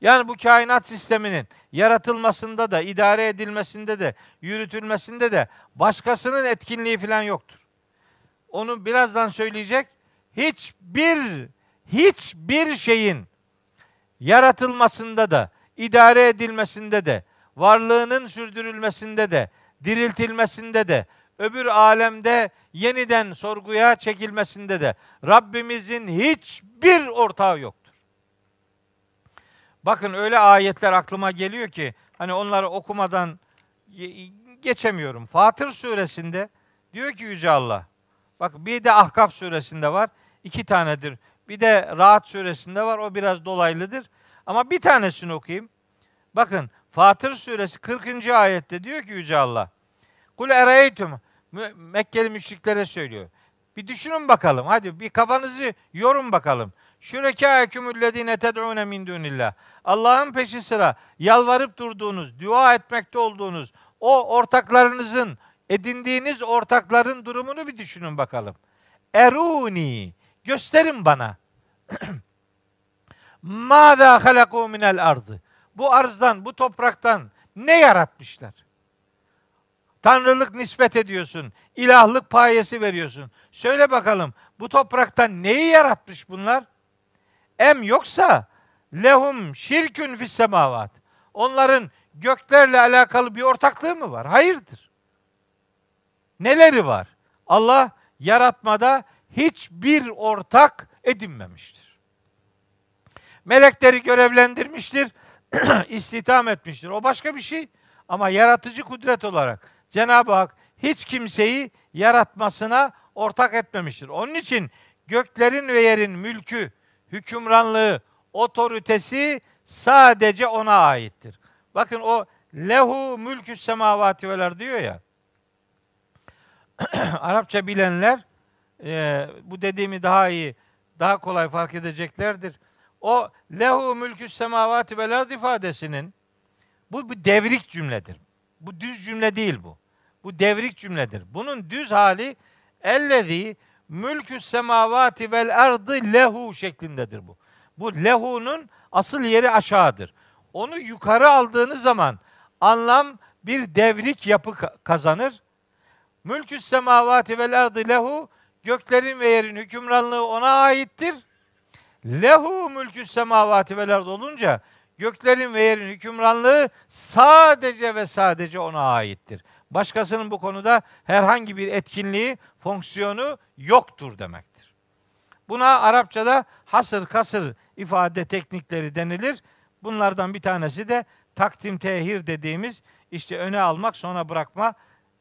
Yani bu kainat sisteminin yaratılmasında da, idare edilmesinde de, yürütülmesinde de başkasının etkinliği falan yoktur. Onu birazdan söyleyecek. Hiçbir hiçbir şeyin yaratılmasında da, idare edilmesinde de, varlığının sürdürülmesinde de, diriltilmesinde de, öbür alemde yeniden sorguya çekilmesinde de Rabbimizin hiçbir ortağı yoktur. Bakın öyle ayetler aklıma geliyor ki hani onları okumadan geçemiyorum. Fatır suresinde diyor ki Yüce Allah. Bak bir de Ahkaf suresinde var. iki tanedir. Bir de Rahat suresinde var. O biraz dolaylıdır. Ama bir tanesini okuyayım. Bakın Fatır suresi 40. ayette diyor ki Yüce Allah. Kul ereytum Mekkeli müşriklere söylüyor. Bir düşünün bakalım. Hadi bir kafanızı yorun bakalım. Şürekâekümüllezîne ted'ûne min dûnillah. Allah'ın peşi sıra yalvarıp durduğunuz, dua etmekte olduğunuz o ortaklarınızın, edindiğiniz ortakların durumunu bir düşünün bakalım. Eruni, gösterin bana. Mâzâ halakû minel ardı. Bu arzdan, bu topraktan ne yaratmışlar? Tanrılık nispet ediyorsun. ilahlık payesi veriyorsun. Söyle bakalım bu topraktan neyi yaratmış bunlar? Em yoksa lehum şirkün fis semavat. Onların göklerle alakalı bir ortaklığı mı var? Hayırdır. Neleri var? Allah yaratmada hiçbir ortak edinmemiştir. Melekleri görevlendirmiştir, istihdam etmiştir. O başka bir şey. Ama yaratıcı kudret olarak Cenab-ı Hak hiç kimseyi yaratmasına ortak etmemiştir. Onun için göklerin ve yerin mülkü, hükümranlığı, otoritesi sadece ona aittir. Bakın o lehu mülkü semavati veler diyor ya. Arapça bilenler e, bu dediğimi daha iyi, daha kolay fark edeceklerdir. O lehu mülkü semavati vel ifadesinin bu bir devrik cümledir. Bu düz cümle değil bu. Bu devrik cümledir. Bunun düz hali ellezî mülkü semavati vel ardı lehu şeklindedir bu. Bu lehunun asıl yeri aşağıdır. Onu yukarı aldığınız zaman anlam bir devrik yapı kazanır. Mülkü semavati vel ardı lehu göklerin ve yerin hükümranlığı ona aittir. Lehu mülkü semavati vel ardı olunca göklerin ve yerin hükümranlığı sadece ve sadece ona aittir. Başkasının bu konuda herhangi bir etkinliği, fonksiyonu yoktur demektir. Buna Arapçada hasır kasır ifade teknikleri denilir. Bunlardan bir tanesi de takdim tehir dediğimiz işte öne almak sonra bırakma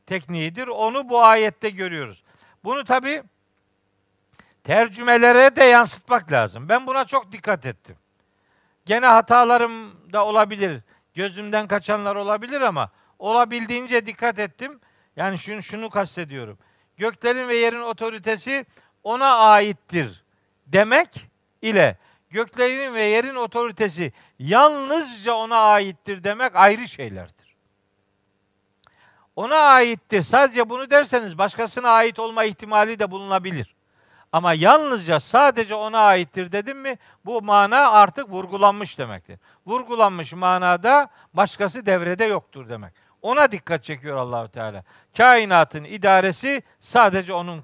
tekniğidir. Onu bu ayette görüyoruz. Bunu tabi tercümelere de yansıtmak lazım. Ben buna çok dikkat ettim. Gene hatalarım da olabilir. Gözümden kaçanlar olabilir ama olabildiğince dikkat ettim. Yani şunu, şunu kastediyorum. Göklerin ve yerin otoritesi ona aittir demek ile göklerin ve yerin otoritesi yalnızca ona aittir demek ayrı şeylerdir. Ona aittir. Sadece bunu derseniz başkasına ait olma ihtimali de bulunabilir. Ama yalnızca sadece ona aittir dedim mi bu mana artık vurgulanmış demektir. Vurgulanmış manada başkası devrede yoktur demek. Ona dikkat çekiyor Allahu Teala. Kainatın idaresi sadece onun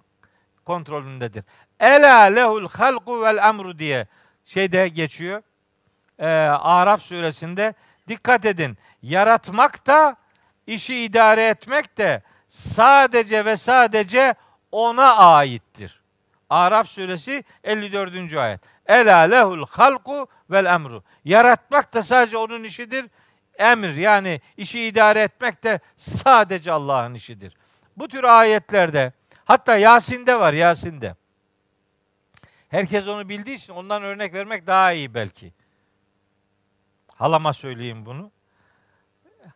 kontrolündedir. Ela lehul halku vel emru diye şeyde geçiyor. Ee, Araf suresinde dikkat edin. Yaratmak da işi idare etmek de sadece ve sadece ona aittir. Araf suresi 54. ayet. Ela lehul halku vel emru. Yaratmak da sadece onun işidir. Emir yani işi idare etmek de sadece Allah'ın işidir. Bu tür ayetlerde hatta Yasin'de var Yasin'de. Herkes onu bildiği için ondan örnek vermek daha iyi belki. Halama söyleyeyim bunu.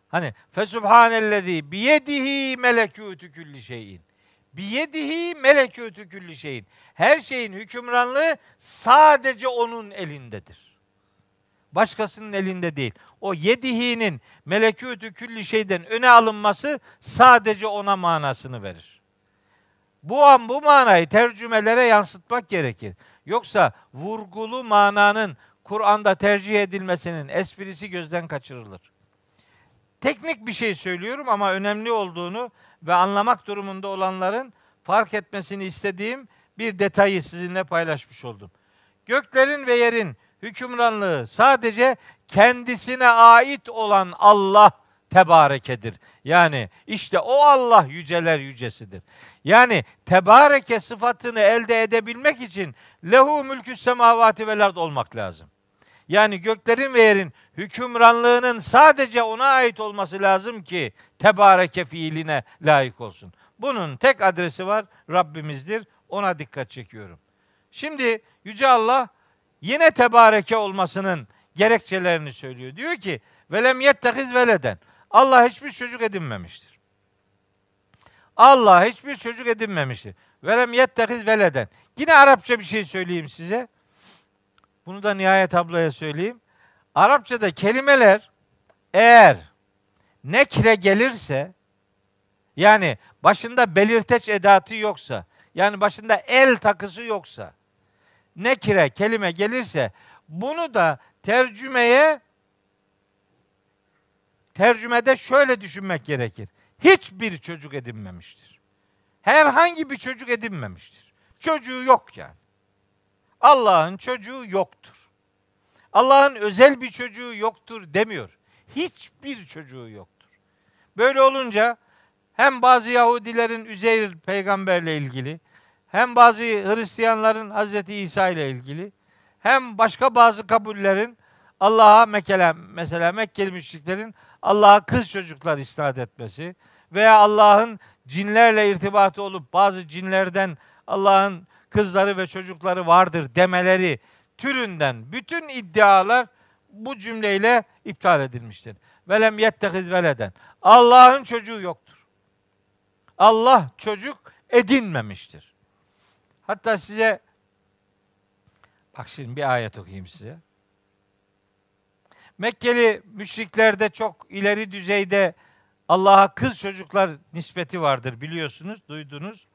Hani fesubhanellezi biyedihi melekûtü külli şeyin. Biyedihi melekûtü külli şeyin. Her şeyin hükümranlığı sadece onun elindedir. Başkasının elinde değil. O yedihinin melekûtü külli şeyden öne alınması sadece ona manasını verir. Bu an bu manayı tercümelere yansıtmak gerekir. Yoksa vurgulu mananın Kur'an'da tercih edilmesinin esprisi gözden kaçırılır. Teknik bir şey söylüyorum ama önemli olduğunu ve anlamak durumunda olanların fark etmesini istediğim bir detayı sizinle paylaşmış oldum. Göklerin ve yerin hükümranlığı sadece kendisine ait olan Allah tebarekedir. Yani işte o Allah yüceler yücesidir. Yani tebareke sıfatını elde edebilmek için lehu mülkü semavati vel olmak lazım. Yani göklerin ve yerin hükümranlığının sadece ona ait olması lazım ki tebareke fiiline layık olsun. Bunun tek adresi var Rabbimizdir. Ona dikkat çekiyorum. Şimdi Yüce Allah yine tebareke olmasının gerekçelerini söylüyor. Diyor ki velem yettehiz veleden. Allah hiçbir çocuk edinmemiştir. Allah hiçbir çocuk edinmemiştir. Velem yettehiz veleden. Yine Arapça bir şey söyleyeyim size. Bunu da nihayet ablaya söyleyeyim. Arapçada kelimeler eğer nekre gelirse yani başında belirteç edatı yoksa yani başında el takısı yoksa nekire kelime gelirse bunu da tercümeye tercümede şöyle düşünmek gerekir. Hiçbir çocuk edinmemiştir. Herhangi bir çocuk edinmemiştir. Çocuğu yok yani. Allah'ın çocuğu yoktur. Allah'ın özel bir çocuğu yoktur demiyor. Hiçbir çocuğu yoktur. Böyle olunca hem bazı Yahudilerin Üzeyr peygamberle ilgili, hem bazı Hristiyanların Hz. İsa ile ilgili, hem başka bazı kabullerin Allah'a mesela, mesela Mekkeli müşriklerin Allah'a kız çocuklar isnat etmesi veya Allah'ın cinlerle irtibatı olup bazı cinlerden Allah'ın kızları ve çocukları vardır demeleri türünden bütün iddialar bu cümleyle iptal edilmiştir. Velem yettehiz veleden. Allah'ın çocuğu yoktur. Allah çocuk edinmemiştir. Hatta size bak şimdi bir ayet okuyayım size. Mekkeli müşriklerde çok ileri düzeyde Allah'a kız çocuklar nispeti vardır biliyorsunuz, duydunuz.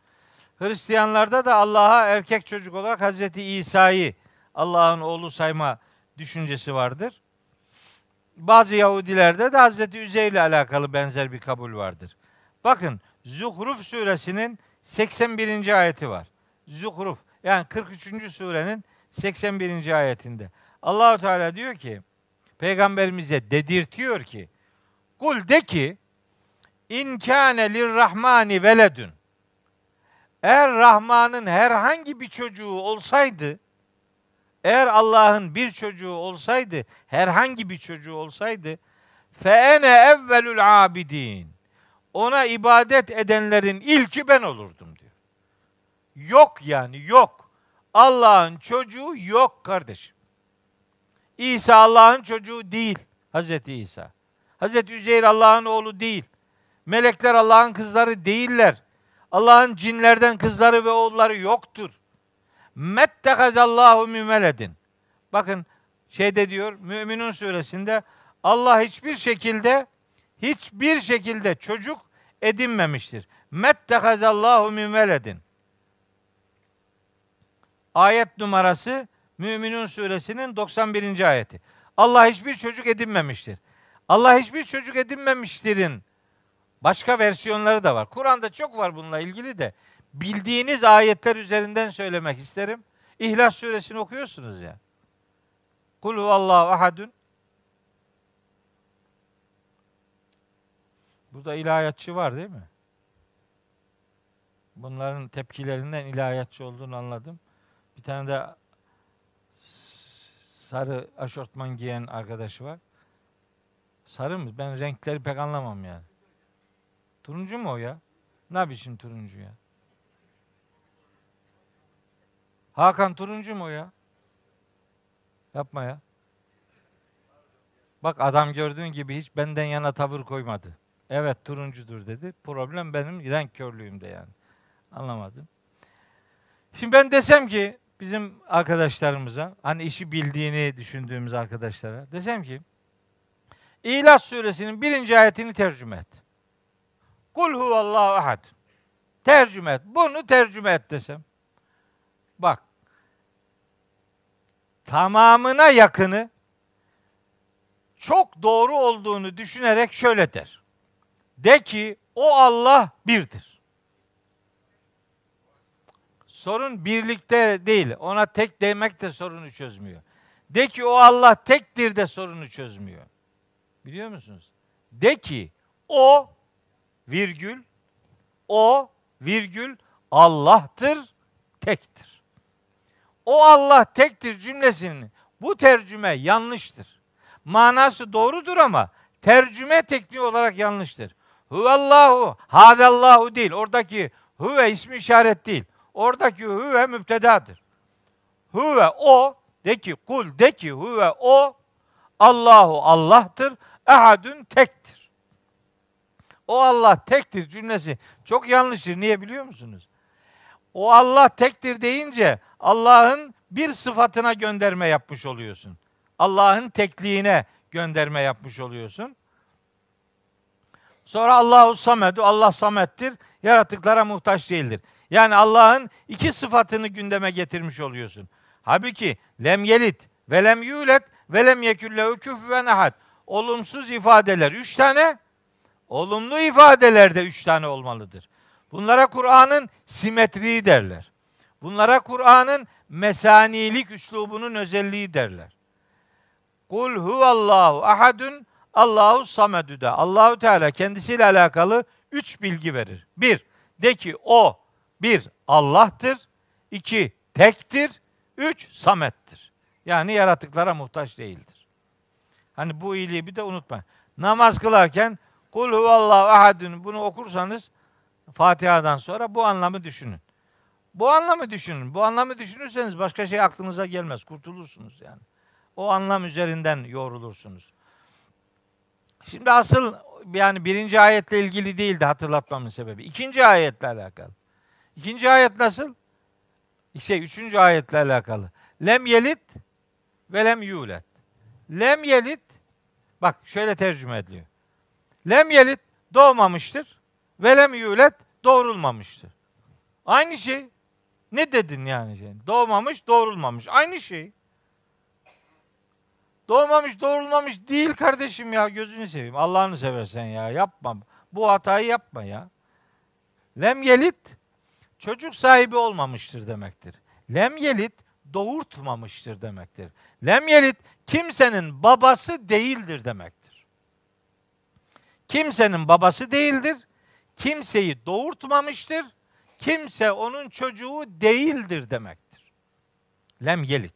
Hristiyanlarda da Allah'a erkek çocuk olarak Hazreti İsa'yı Allah'ın oğlu sayma düşüncesi vardır. bazı Yahudilerde de Hazreti Üzeyr ile alakalı benzer bir kabul vardır. Bakın Zuhruf suresinin 81. ayeti var. Zuhruf yani 43. surenin 81. ayetinde. Allahu Teala diyor ki peygamberimize dedirtiyor ki kul de ki in kâne lirrahmani veledün eğer Rahman'ın herhangi bir çocuğu olsaydı eğer Allah'ın bir çocuğu olsaydı, herhangi bir çocuğu olsaydı, fe ene evvelül abidin. Ona ibadet edenlerin ilki ben olurdum diyor. Yok yani yok. Allah'ın çocuğu yok kardeşim. İsa Allah'ın çocuğu değil. Hazreti İsa. Hazreti Üzeyr Allah'ın oğlu değil. Melekler Allah'ın kızları değiller. Allah'ın cinlerden kızları ve oğulları yoktur. Mettehazallahu min veledin. Bakın şeyde diyor Müminun suresinde Allah hiçbir şekilde hiçbir şekilde çocuk edinmemiştir. Mettehazallahu min veledin. Ayet numarası Müminun suresinin 91. ayeti. Allah hiçbir çocuk edinmemiştir. Allah hiçbir çocuk edinmemiştirin başka versiyonları da var. Kur'an'da çok var bununla ilgili de bildiğiniz ayetler üzerinden söylemek isterim. İhlas suresini okuyorsunuz ya. Kul huvallahu ahadun. Burada ilahiyatçı var değil mi? Bunların tepkilerinden ilahiyatçı olduğunu anladım. Bir tane de sarı aşortman giyen arkadaşı var. Sarı mı? Ben renkleri pek anlamam yani. Turuncu mu o ya? Ne biçim turuncu ya? Hakan turuncu mu ya? Yapma ya. Bak adam gördüğün gibi hiç benden yana tavır koymadı. Evet turuncudur dedi. Problem benim renk körlüğümde yani. Anlamadım. Şimdi ben desem ki bizim arkadaşlarımıza, hani işi bildiğini düşündüğümüz arkadaşlara, desem ki İhlas suresinin birinci ayetini tercüme et. Kul huvallahu ahad. Tercüme et. Bunu tercüme et desem. Bak. Tamamına yakını çok doğru olduğunu düşünerek şöyle der. De ki o Allah birdir. Sorun birlikte değil. Ona tek demek de sorunu çözmüyor. De ki o Allah tektir de sorunu çözmüyor. Biliyor musunuz? De ki o virgül o virgül Allah'tır, tektir. O Allah tektir cümlesinin bu tercüme yanlıştır. Manası doğrudur ama tercüme tekniği olarak yanlıştır. Huvallahu, hadallahu değil. Oradaki huve ismi işaret değil. Oradaki huve müptedadır. Huve o, de ki kul de ki huve o, Allahu Allah'tır, ehadün tektir. O Allah tektir cümlesi çok yanlıştır. Niye biliyor musunuz? O Allah tektir deyince Allah'ın bir sıfatına gönderme yapmış oluyorsun. Allah'ın tekliğine gönderme yapmış oluyorsun. Sonra Allahu Samedu, Allah Samettir, yaratıklara muhtaç değildir. Yani Allah'ın iki sıfatını gündeme getirmiş oluyorsun. Halbuki lem yelit ve lem yulet ve lem yeküllehu küfüven ahad. Olumsuz ifadeler üç tane, olumlu ifadeler de üç tane olmalıdır. Bunlara Kur'an'ın simetriği derler. Bunlara Kur'an'ın mesanilik üslubunun özelliği derler. Kul huvallahu ahadun Allahu samedü de. Allahu Teala kendisiyle alakalı üç bilgi verir. Bir, de ki o bir Allah'tır. iki tektir. Üç samettir. Yani yaratıklara muhtaç değildir. Hani bu iyiliği bir de unutmayın. Namaz kılarken kul huvallahu ahadun bunu okursanız Fatiha'dan sonra bu anlamı düşünün. Bu anlamı düşünün. Bu anlamı düşünürseniz başka şey aklınıza gelmez. Kurtulursunuz yani. O anlam üzerinden yoğrulursunuz. Şimdi asıl yani birinci ayetle ilgili değildi hatırlatmamın sebebi. İkinci ayetle alakalı. İkinci ayet nasıl? Şey, üçüncü ayetle alakalı. Lem yelit ve lem yulet. Lem yelit, bak şöyle tercüme ediliyor. Lem yelit doğmamıştır. Velem yulet doğrulmamıştır. Aynı şey. Ne dedin yani? Doğmamış, doğrulmamış. Aynı şey. Doğmamış, doğrulmamış değil kardeşim ya. Gözünü seveyim. Allah'ını seversen ya. Yapma. Bu hatayı yapma ya. Lem yelit çocuk sahibi olmamıştır demektir. Lem yelit doğurtmamıştır demektir. Lem yelit kimsenin babası değildir demektir. Kimsenin babası değildir. Kimseyi doğurtmamıştır. Kimse onun çocuğu değildir demektir. Lem yelit.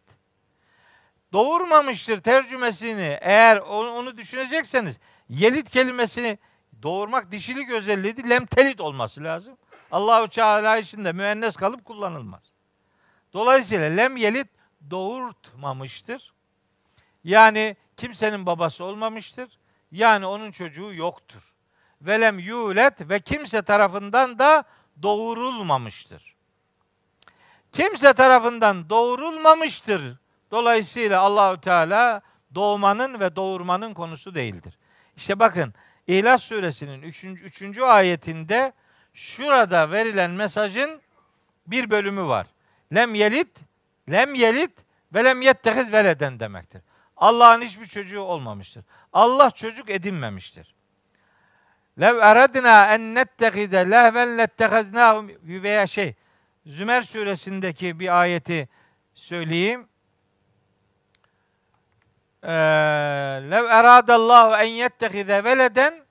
Doğurmamıştır tercümesini eğer onu düşünecekseniz yelit kelimesini doğurmak dişilik özelliği lem telit olması lazım. Allahu Teala için de müennes kalıp kullanılmaz. Dolayısıyla lem yelit doğurtmamıştır. Yani kimsenin babası olmamıştır. Yani onun çocuğu yoktur. Velem yulet ve kimse tarafından da doğurulmamıştır. Kimse tarafından doğurulmamıştır. Dolayısıyla Allahü Teala doğmanın ve doğurmanın konusu değildir. İşte bakın İhlas suresinin 3. 3. ayetinde şurada verilen mesajın bir bölümü var. Lem yelit, lem yelit ve lem yettehiz veleden demektir. Allah'ın hiçbir çocuğu olmamıştır. Allah çocuk edinmemiştir. Lev eradna en nettehize lehven lettehiznâhu veya şey Zümer suresindeki bir ayeti söyleyeyim. Ee, lev eradallahu en yettehize veleden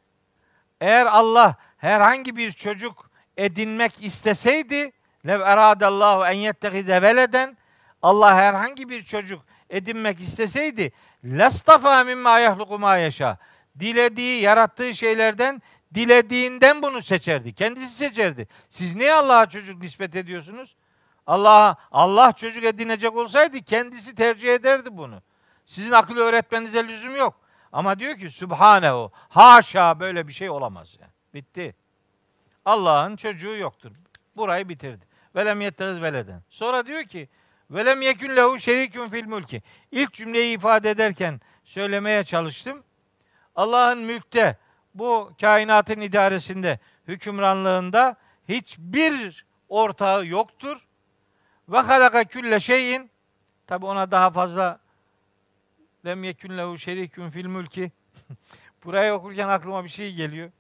eğer Allah herhangi bir çocuk edinmek isteseydi lev eradallahu en yettehize veleden Allah herhangi bir çocuk edinmek isteseydi lastafa mimma yahluku ma yaşa. Dilediği, yarattığı şeylerden dilediğinden bunu seçerdi. Kendisi seçerdi. Siz niye Allah'a çocuk nispet ediyorsunuz? Allah Allah çocuk edinecek olsaydı kendisi tercih ederdi bunu. Sizin akıl öğretmenize lüzum yok. Ama diyor ki Sübhanehu. Haşa böyle bir şey olamaz yani. Bitti. Allah'ın çocuğu yoktur. Burayı bitirdi. Velem yettez veleden. Sonra diyor ki velem yekün lehu şerikun fil mülki. İlk cümleyi ifade ederken söylemeye çalıştım. Allah'ın mülkte bu kainatın idaresinde, hükümranlığında hiçbir ortağı yoktur. Ve halaka külle şeyin tabi ona daha fazla lem yekün lehu şerikün fil mülki. Burayı okurken aklıma bir şey geliyor.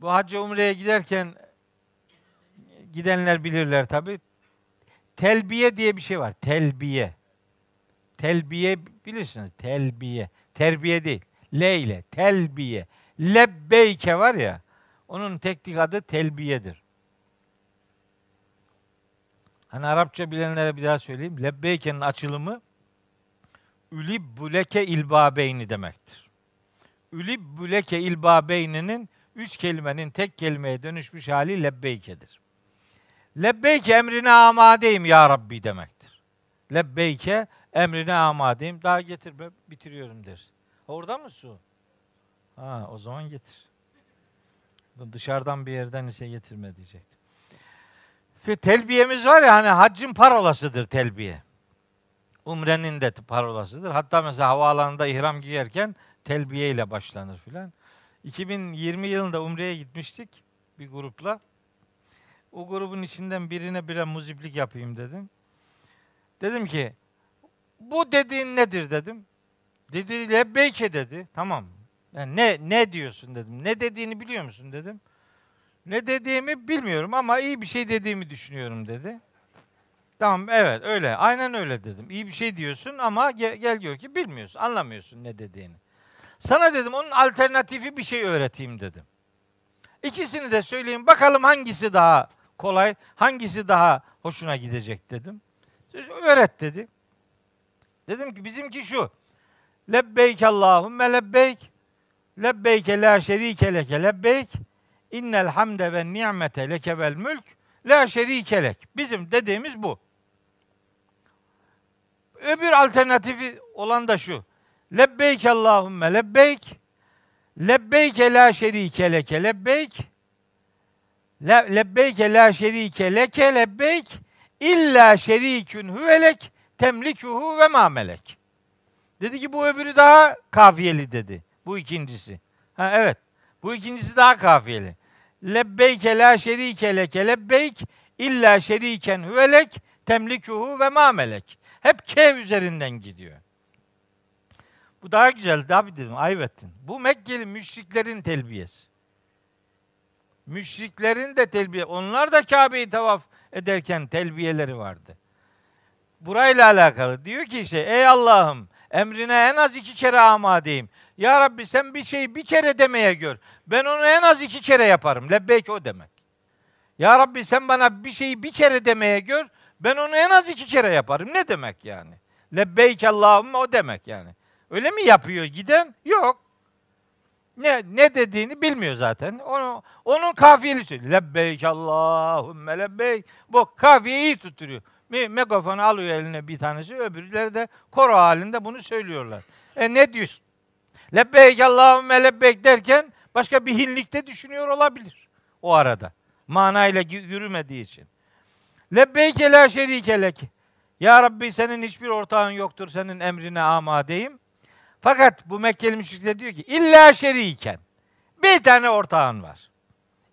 Bu hacca umreye giderken gidenler bilirler tabi. Telbiye diye bir şey var. Telbiye. Telbiye bilirsiniz. Telbiye. Terbiye değil. Le ile. Telbiye. Lebbeyke var ya. Onun teknik adı telbiyedir. Hani Arapça bilenlere bir daha söyleyeyim. Lebbeyke'nin açılımı Ülibbüleke ilbabeyni demektir. Ülibbüleke ilbabeyninin üç kelimenin tek kelimeye dönüşmüş hali lebbeykedir. Lebbeyke emrine amadeyim ya Rabbi demektir. Lebbeyke emrine amadeyim. Daha getirme bitiriyorum der. Orada mı su? Ha o zaman getir. Dışarıdan bir yerden ise getirme diyecektim. Telbiyemiz var ya hani haccın parolasıdır telbiye. Umrenin de parolasıdır. Hatta mesela havaalanında ihram giyerken telbiye ile başlanır filan. 2020 yılında Umre'ye gitmiştik bir grupla. O grubun içinden birine bire muziplik yapayım dedim. Dedim ki bu dediğin nedir dedim. Dedi lebbeyke dedi. Tamam. Yani ne ne diyorsun dedim. Ne dediğini biliyor musun dedim. Ne dediğimi bilmiyorum ama iyi bir şey dediğimi düşünüyorum dedi. Tamam evet öyle. Aynen öyle dedim. İyi bir şey diyorsun ama gel, gel gör ki bilmiyorsun. Anlamıyorsun ne dediğini. Sana dedim onun alternatifi bir şey öğreteyim dedim. İkisini de söyleyeyim bakalım hangisi daha kolay, hangisi daha hoşuna gidecek dedim. Öğret dedi. Dedim ki bizimki şu. Lebbeyk Allahümme lebbeyk. Lebbeyke la şerike leke lebbeyk. İnnel hamde ve ni'mete leke vel mülk. La şerike lek. Bizim dediğimiz bu. Öbür alternatifi olan da şu. Lebbeyk Allahümme lebbeyk. Lebbeyke la şerike leke lebbeyk. Le, lebbeyke la şerike leke lebbeyk. İlla şerikün huvelek temlikuhu ve ma melek. Dedi ki bu öbürü daha kafiyeli dedi. Bu ikincisi. Ha evet. Bu ikincisi daha kafiyeli. Lebbeyke la şerike leke lebbeyk illa şeriken huvelek temlikuhu ve ma melek. Hep K üzerinden gidiyor. Bu daha güzel abi dedim ayıp ettin. Bu Mekkeli müşriklerin telbiyesi. Müşriklerin de telbiye. Onlar da Kabe'yi tavaf ederken telbiyeleri vardı. Burayla alakalı. Diyor ki işte ey Allah'ım emrine en az iki kere amadeyim. Ya Rabbi sen bir şeyi bir kere demeye gör. Ben onu en az iki kere yaparım. Lebbeyk o demek. Ya Rabbi sen bana bir şeyi bir kere demeye gör. Ben onu en az iki kere yaparım. Ne demek yani? Lebbeyk Allahümme o demek yani. Öyle mi yapıyor giden? Yok. Ne ne dediğini bilmiyor zaten. Onu onun kafiyeli söylüyor. Lebbeyk Allahümme lebbeyk. Bu kafiyeyi tutturuyor. Megafonu alıyor eline bir tanesi, öbürleri de koro halinde bunu söylüyorlar. E ne diyorsun? Lebbeyk Allahümme lebbeyk derken başka bir hinlikte düşünüyor olabilir o arada. Manayla yürümediği için. Lebbeyke la şerike lek. Ya Rabbi senin hiçbir ortağın yoktur, senin emrine amadeyim. Fakat bu Mekkeli müşrikler diyor ki illa şeriken. Bir tane ortağın var.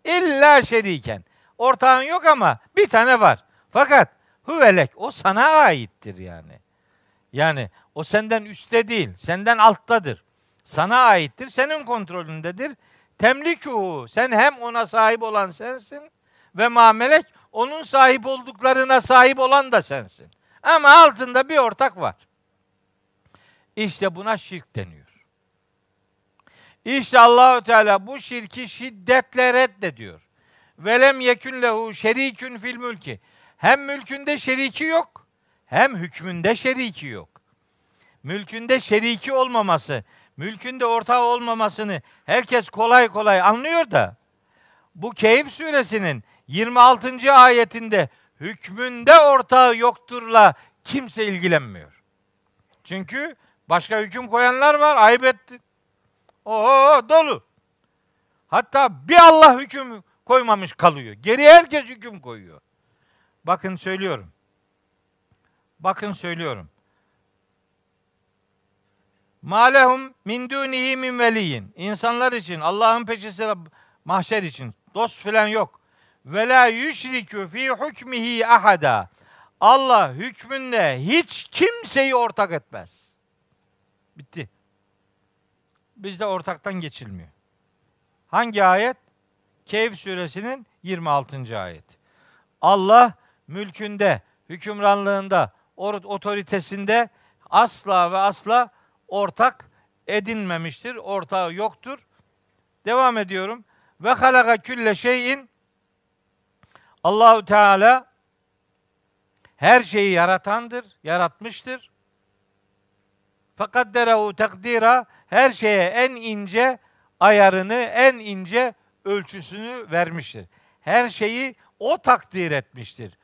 İlla şeriken. Ortağın yok ama bir tane var. Fakat huvelek o sana aittir yani. Yani o senden üstte değil, senden alttadır. Sana aittir, senin kontrolündedir. Temlikuhu, sen hem ona sahip olan sensin ve mamelek onun sahip olduklarına sahip olan da sensin. Ama altında bir ortak var. İşte buna şirk deniyor. İşte Allahu Teala bu şirki şiddetle reddediyor. Velem yekün lehu şerikün fil mülki. Hem mülkünde şeriki yok, hem hükmünde şeriki yok. Mülkünde şeriki olmaması, mülkünde ortağı olmamasını herkes kolay kolay anlıyor da bu Keyif suresinin 26. ayetinde hükmünde ortağı yokturla kimse ilgilenmiyor. Çünkü başka hüküm koyanlar var, ayıp etti. Oo dolu. Hatta bir Allah hüküm koymamış kalıyor. Geri herkes hüküm koyuyor. Bakın söylüyorum. Bakın söylüyorum. Malehum min dunihi min veliyin. İnsanlar için, Allah'ın peşi sıra mahşer için dost falan yok. Ve la yüşrikü fi hukmihi ahada. Allah hükmünde hiç kimseyi ortak etmez. Bitti. Bizde ortaktan geçilmiyor. Hangi ayet? Keyf suresinin 26. ayet. Allah mülkünde, hükümranlığında, otoritesinde asla ve asla ortak edinmemiştir. Ortağı yoktur. Devam ediyorum. Ve halaka külle şeyin Allahu Teala her şeyi yaratandır, yaratmıştır. Fakat derehu takdira her şeye en ince ayarını, en ince ölçüsünü vermiştir. Her şeyi o takdir etmiştir.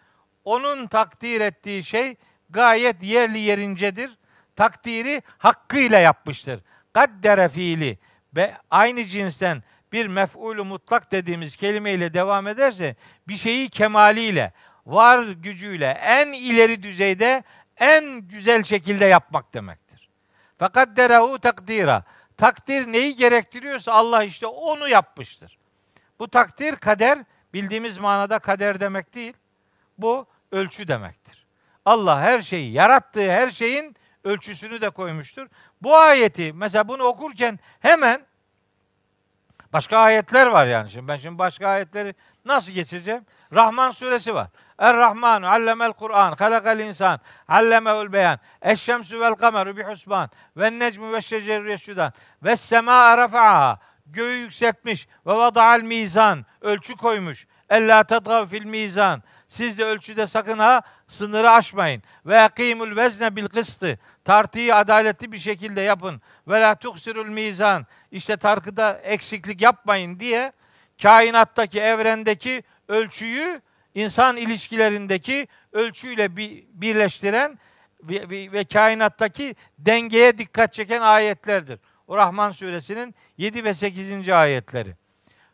Onun takdir ettiği şey gayet yerli yerincedir. Takdiri hakkıyla yapmıştır. Kaddere fiili ve aynı cinsten bir mef'ulü mutlak dediğimiz kelimeyle devam ederse bir şeyi kemaliyle, var gücüyle en ileri düzeyde en güzel şekilde yapmak demektir. Fakat derehu takdira. Takdir neyi gerektiriyorsa Allah işte onu yapmıştır. Bu takdir kader bildiğimiz manada kader demek değil. Bu ölçü demektir. Allah her şeyi yarattığı her şeyin ölçüsünü de koymuştur. Bu ayeti mesela bunu okurken hemen başka ayetler var yani şimdi ben şimdi başka ayetleri nasıl geçeceğim? Rahman suresi var. Er-Rahmanu allemel Kur'an, halakal insan, allemehul beyan. Eşşemsu vel kameru bi husban. Ve necmu ve şeceru yeşudan. Ve sema rafa'aha. Göğü yükseltmiş. Ve vada'al mizan. Ölçü koymuş. Ella tadgav fil mizan. Siz de ölçüde sakın ha sınırı aşmayın. Ve akimul vezne bil kıstı. Tartıyı adaletli bir şekilde yapın. Ve la tuksirul mizan. İşte tarkıda eksiklik yapmayın diye kainattaki, evrendeki ölçüyü insan ilişkilerindeki ölçüyle birleştiren ve, kainattaki dengeye dikkat çeken ayetlerdir. O Rahman suresinin 7 ve 8. ayetleri.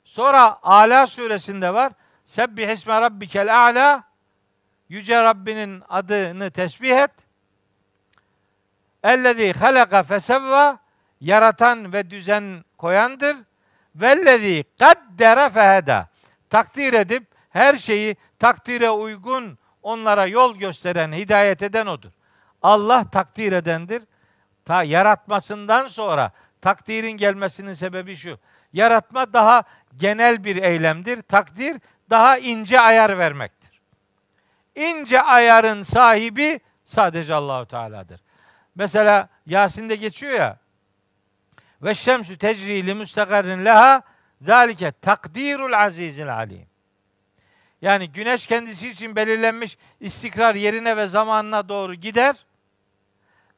Sonra Ala suresinde var. Sebbih isme rabbikel a'la Yüce Rabbinin adını tesbih et. Ellezî halaka fesevva yaratan ve düzen koyandır. Vellezî kaddere feheda takdir edip her şeyi takdire uygun onlara yol gösteren, hidayet eden odur. Allah takdir edendir. Ta yaratmasından sonra takdirin gelmesinin sebebi şu. Yaratma daha genel bir eylemdir. Takdir daha ince ayar vermektir. İnce ayarın sahibi sadece Allahu Teala'dır. Mesela Yasin'de geçiyor ya. Ve şemsü tecri li müstakarrin leha zalike takdirul azizil alim. Yani güneş kendisi için belirlenmiş istikrar yerine ve zamanına doğru gider.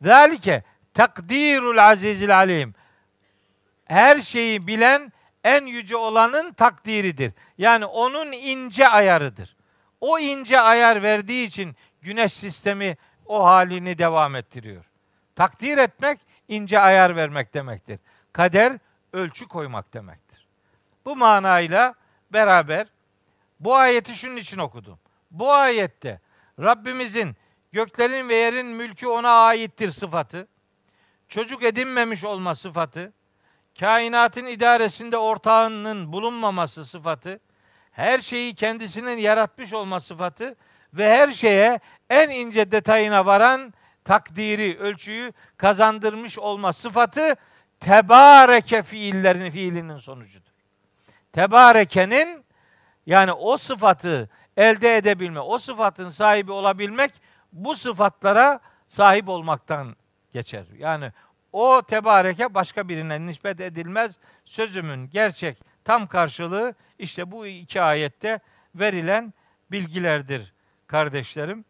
Zalike takdirul azizil alim. Her şeyi bilen en yüce olanın takdiridir. Yani onun ince ayarıdır. O ince ayar verdiği için güneş sistemi o halini devam ettiriyor. Takdir etmek ince ayar vermek demektir. Kader ölçü koymak demektir. Bu manayla beraber bu ayeti şunun için okudum. Bu ayette Rabbimizin göklerin ve yerin mülkü ona aittir sıfatı, çocuk edinmemiş olma sıfatı, kainatın idaresinde ortağının bulunmaması sıfatı, her şeyi kendisinin yaratmış olma sıfatı ve her şeye en ince detayına varan takdiri, ölçüyü kazandırmış olma sıfatı tebareke fiillerin fiilinin sonucudur. Tebarekenin yani o sıfatı elde edebilme, o sıfatın sahibi olabilmek bu sıfatlara sahip olmaktan geçer. Yani o tebareke başka birine nispet edilmez. Sözümün gerçek tam karşılığı işte bu iki ayette verilen bilgilerdir kardeşlerim.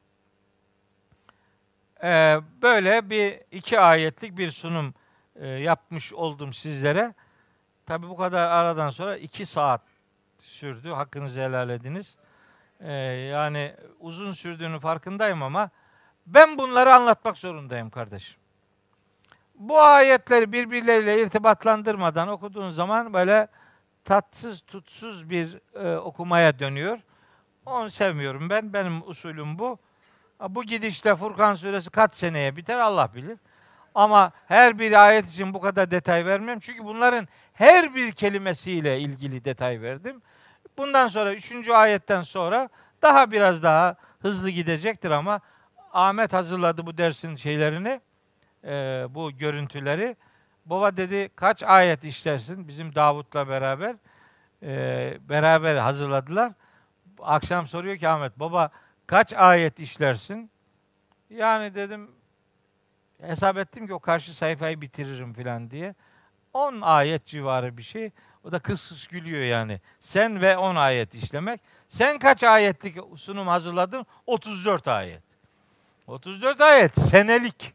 Ee, böyle bir iki ayetlik bir sunum e, yapmış oldum sizlere. Tabi bu kadar aradan sonra iki saat sürdü. Hakkınızı helal ediniz. Ee, yani uzun sürdüğünü farkındayım ama ben bunları anlatmak zorundayım kardeşim. Bu ayetleri birbirleriyle irtibatlandırmadan okuduğun zaman böyle tatsız tutsuz bir e, okumaya dönüyor. Onu sevmiyorum ben. Benim usulüm bu. Bu gidişle Furkan suresi kaç seneye biter Allah bilir. Ama her bir ayet için bu kadar detay vermem. Çünkü bunların her bir kelimesiyle ilgili detay verdim. Bundan sonra üçüncü ayetten sonra daha biraz daha hızlı gidecektir ama Ahmet hazırladı bu dersin şeylerini, e, bu görüntüleri. Baba dedi kaç ayet işlersin bizim Davut'la beraber. E, beraber hazırladılar. Akşam soruyor ki Ahmet baba kaç ayet işlersin? Yani dedim hesap ettim ki o karşı sayfayı bitiririm filan diye. 10 ayet civarı bir şey. O da kıs gülüyor yani. Sen ve 10 ayet işlemek. Sen kaç ayetlik sunum hazırladın? 34 ayet. 34 ayet senelik.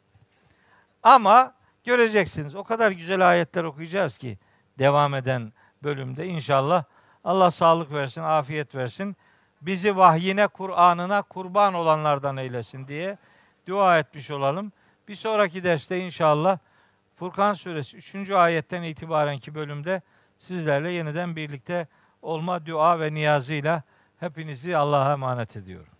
Ama göreceksiniz o kadar güzel ayetler okuyacağız ki devam eden bölümde inşallah Allah sağlık versin, afiyet versin. Bizi vahyine, Kur'an'ına kurban olanlardan eylesin diye dua etmiş olalım. Bir sonraki derste inşallah Furkan suresi 3. ayetten itibarenki bölümde sizlerle yeniden birlikte olma dua ve niyazıyla hepinizi Allah'a emanet ediyorum.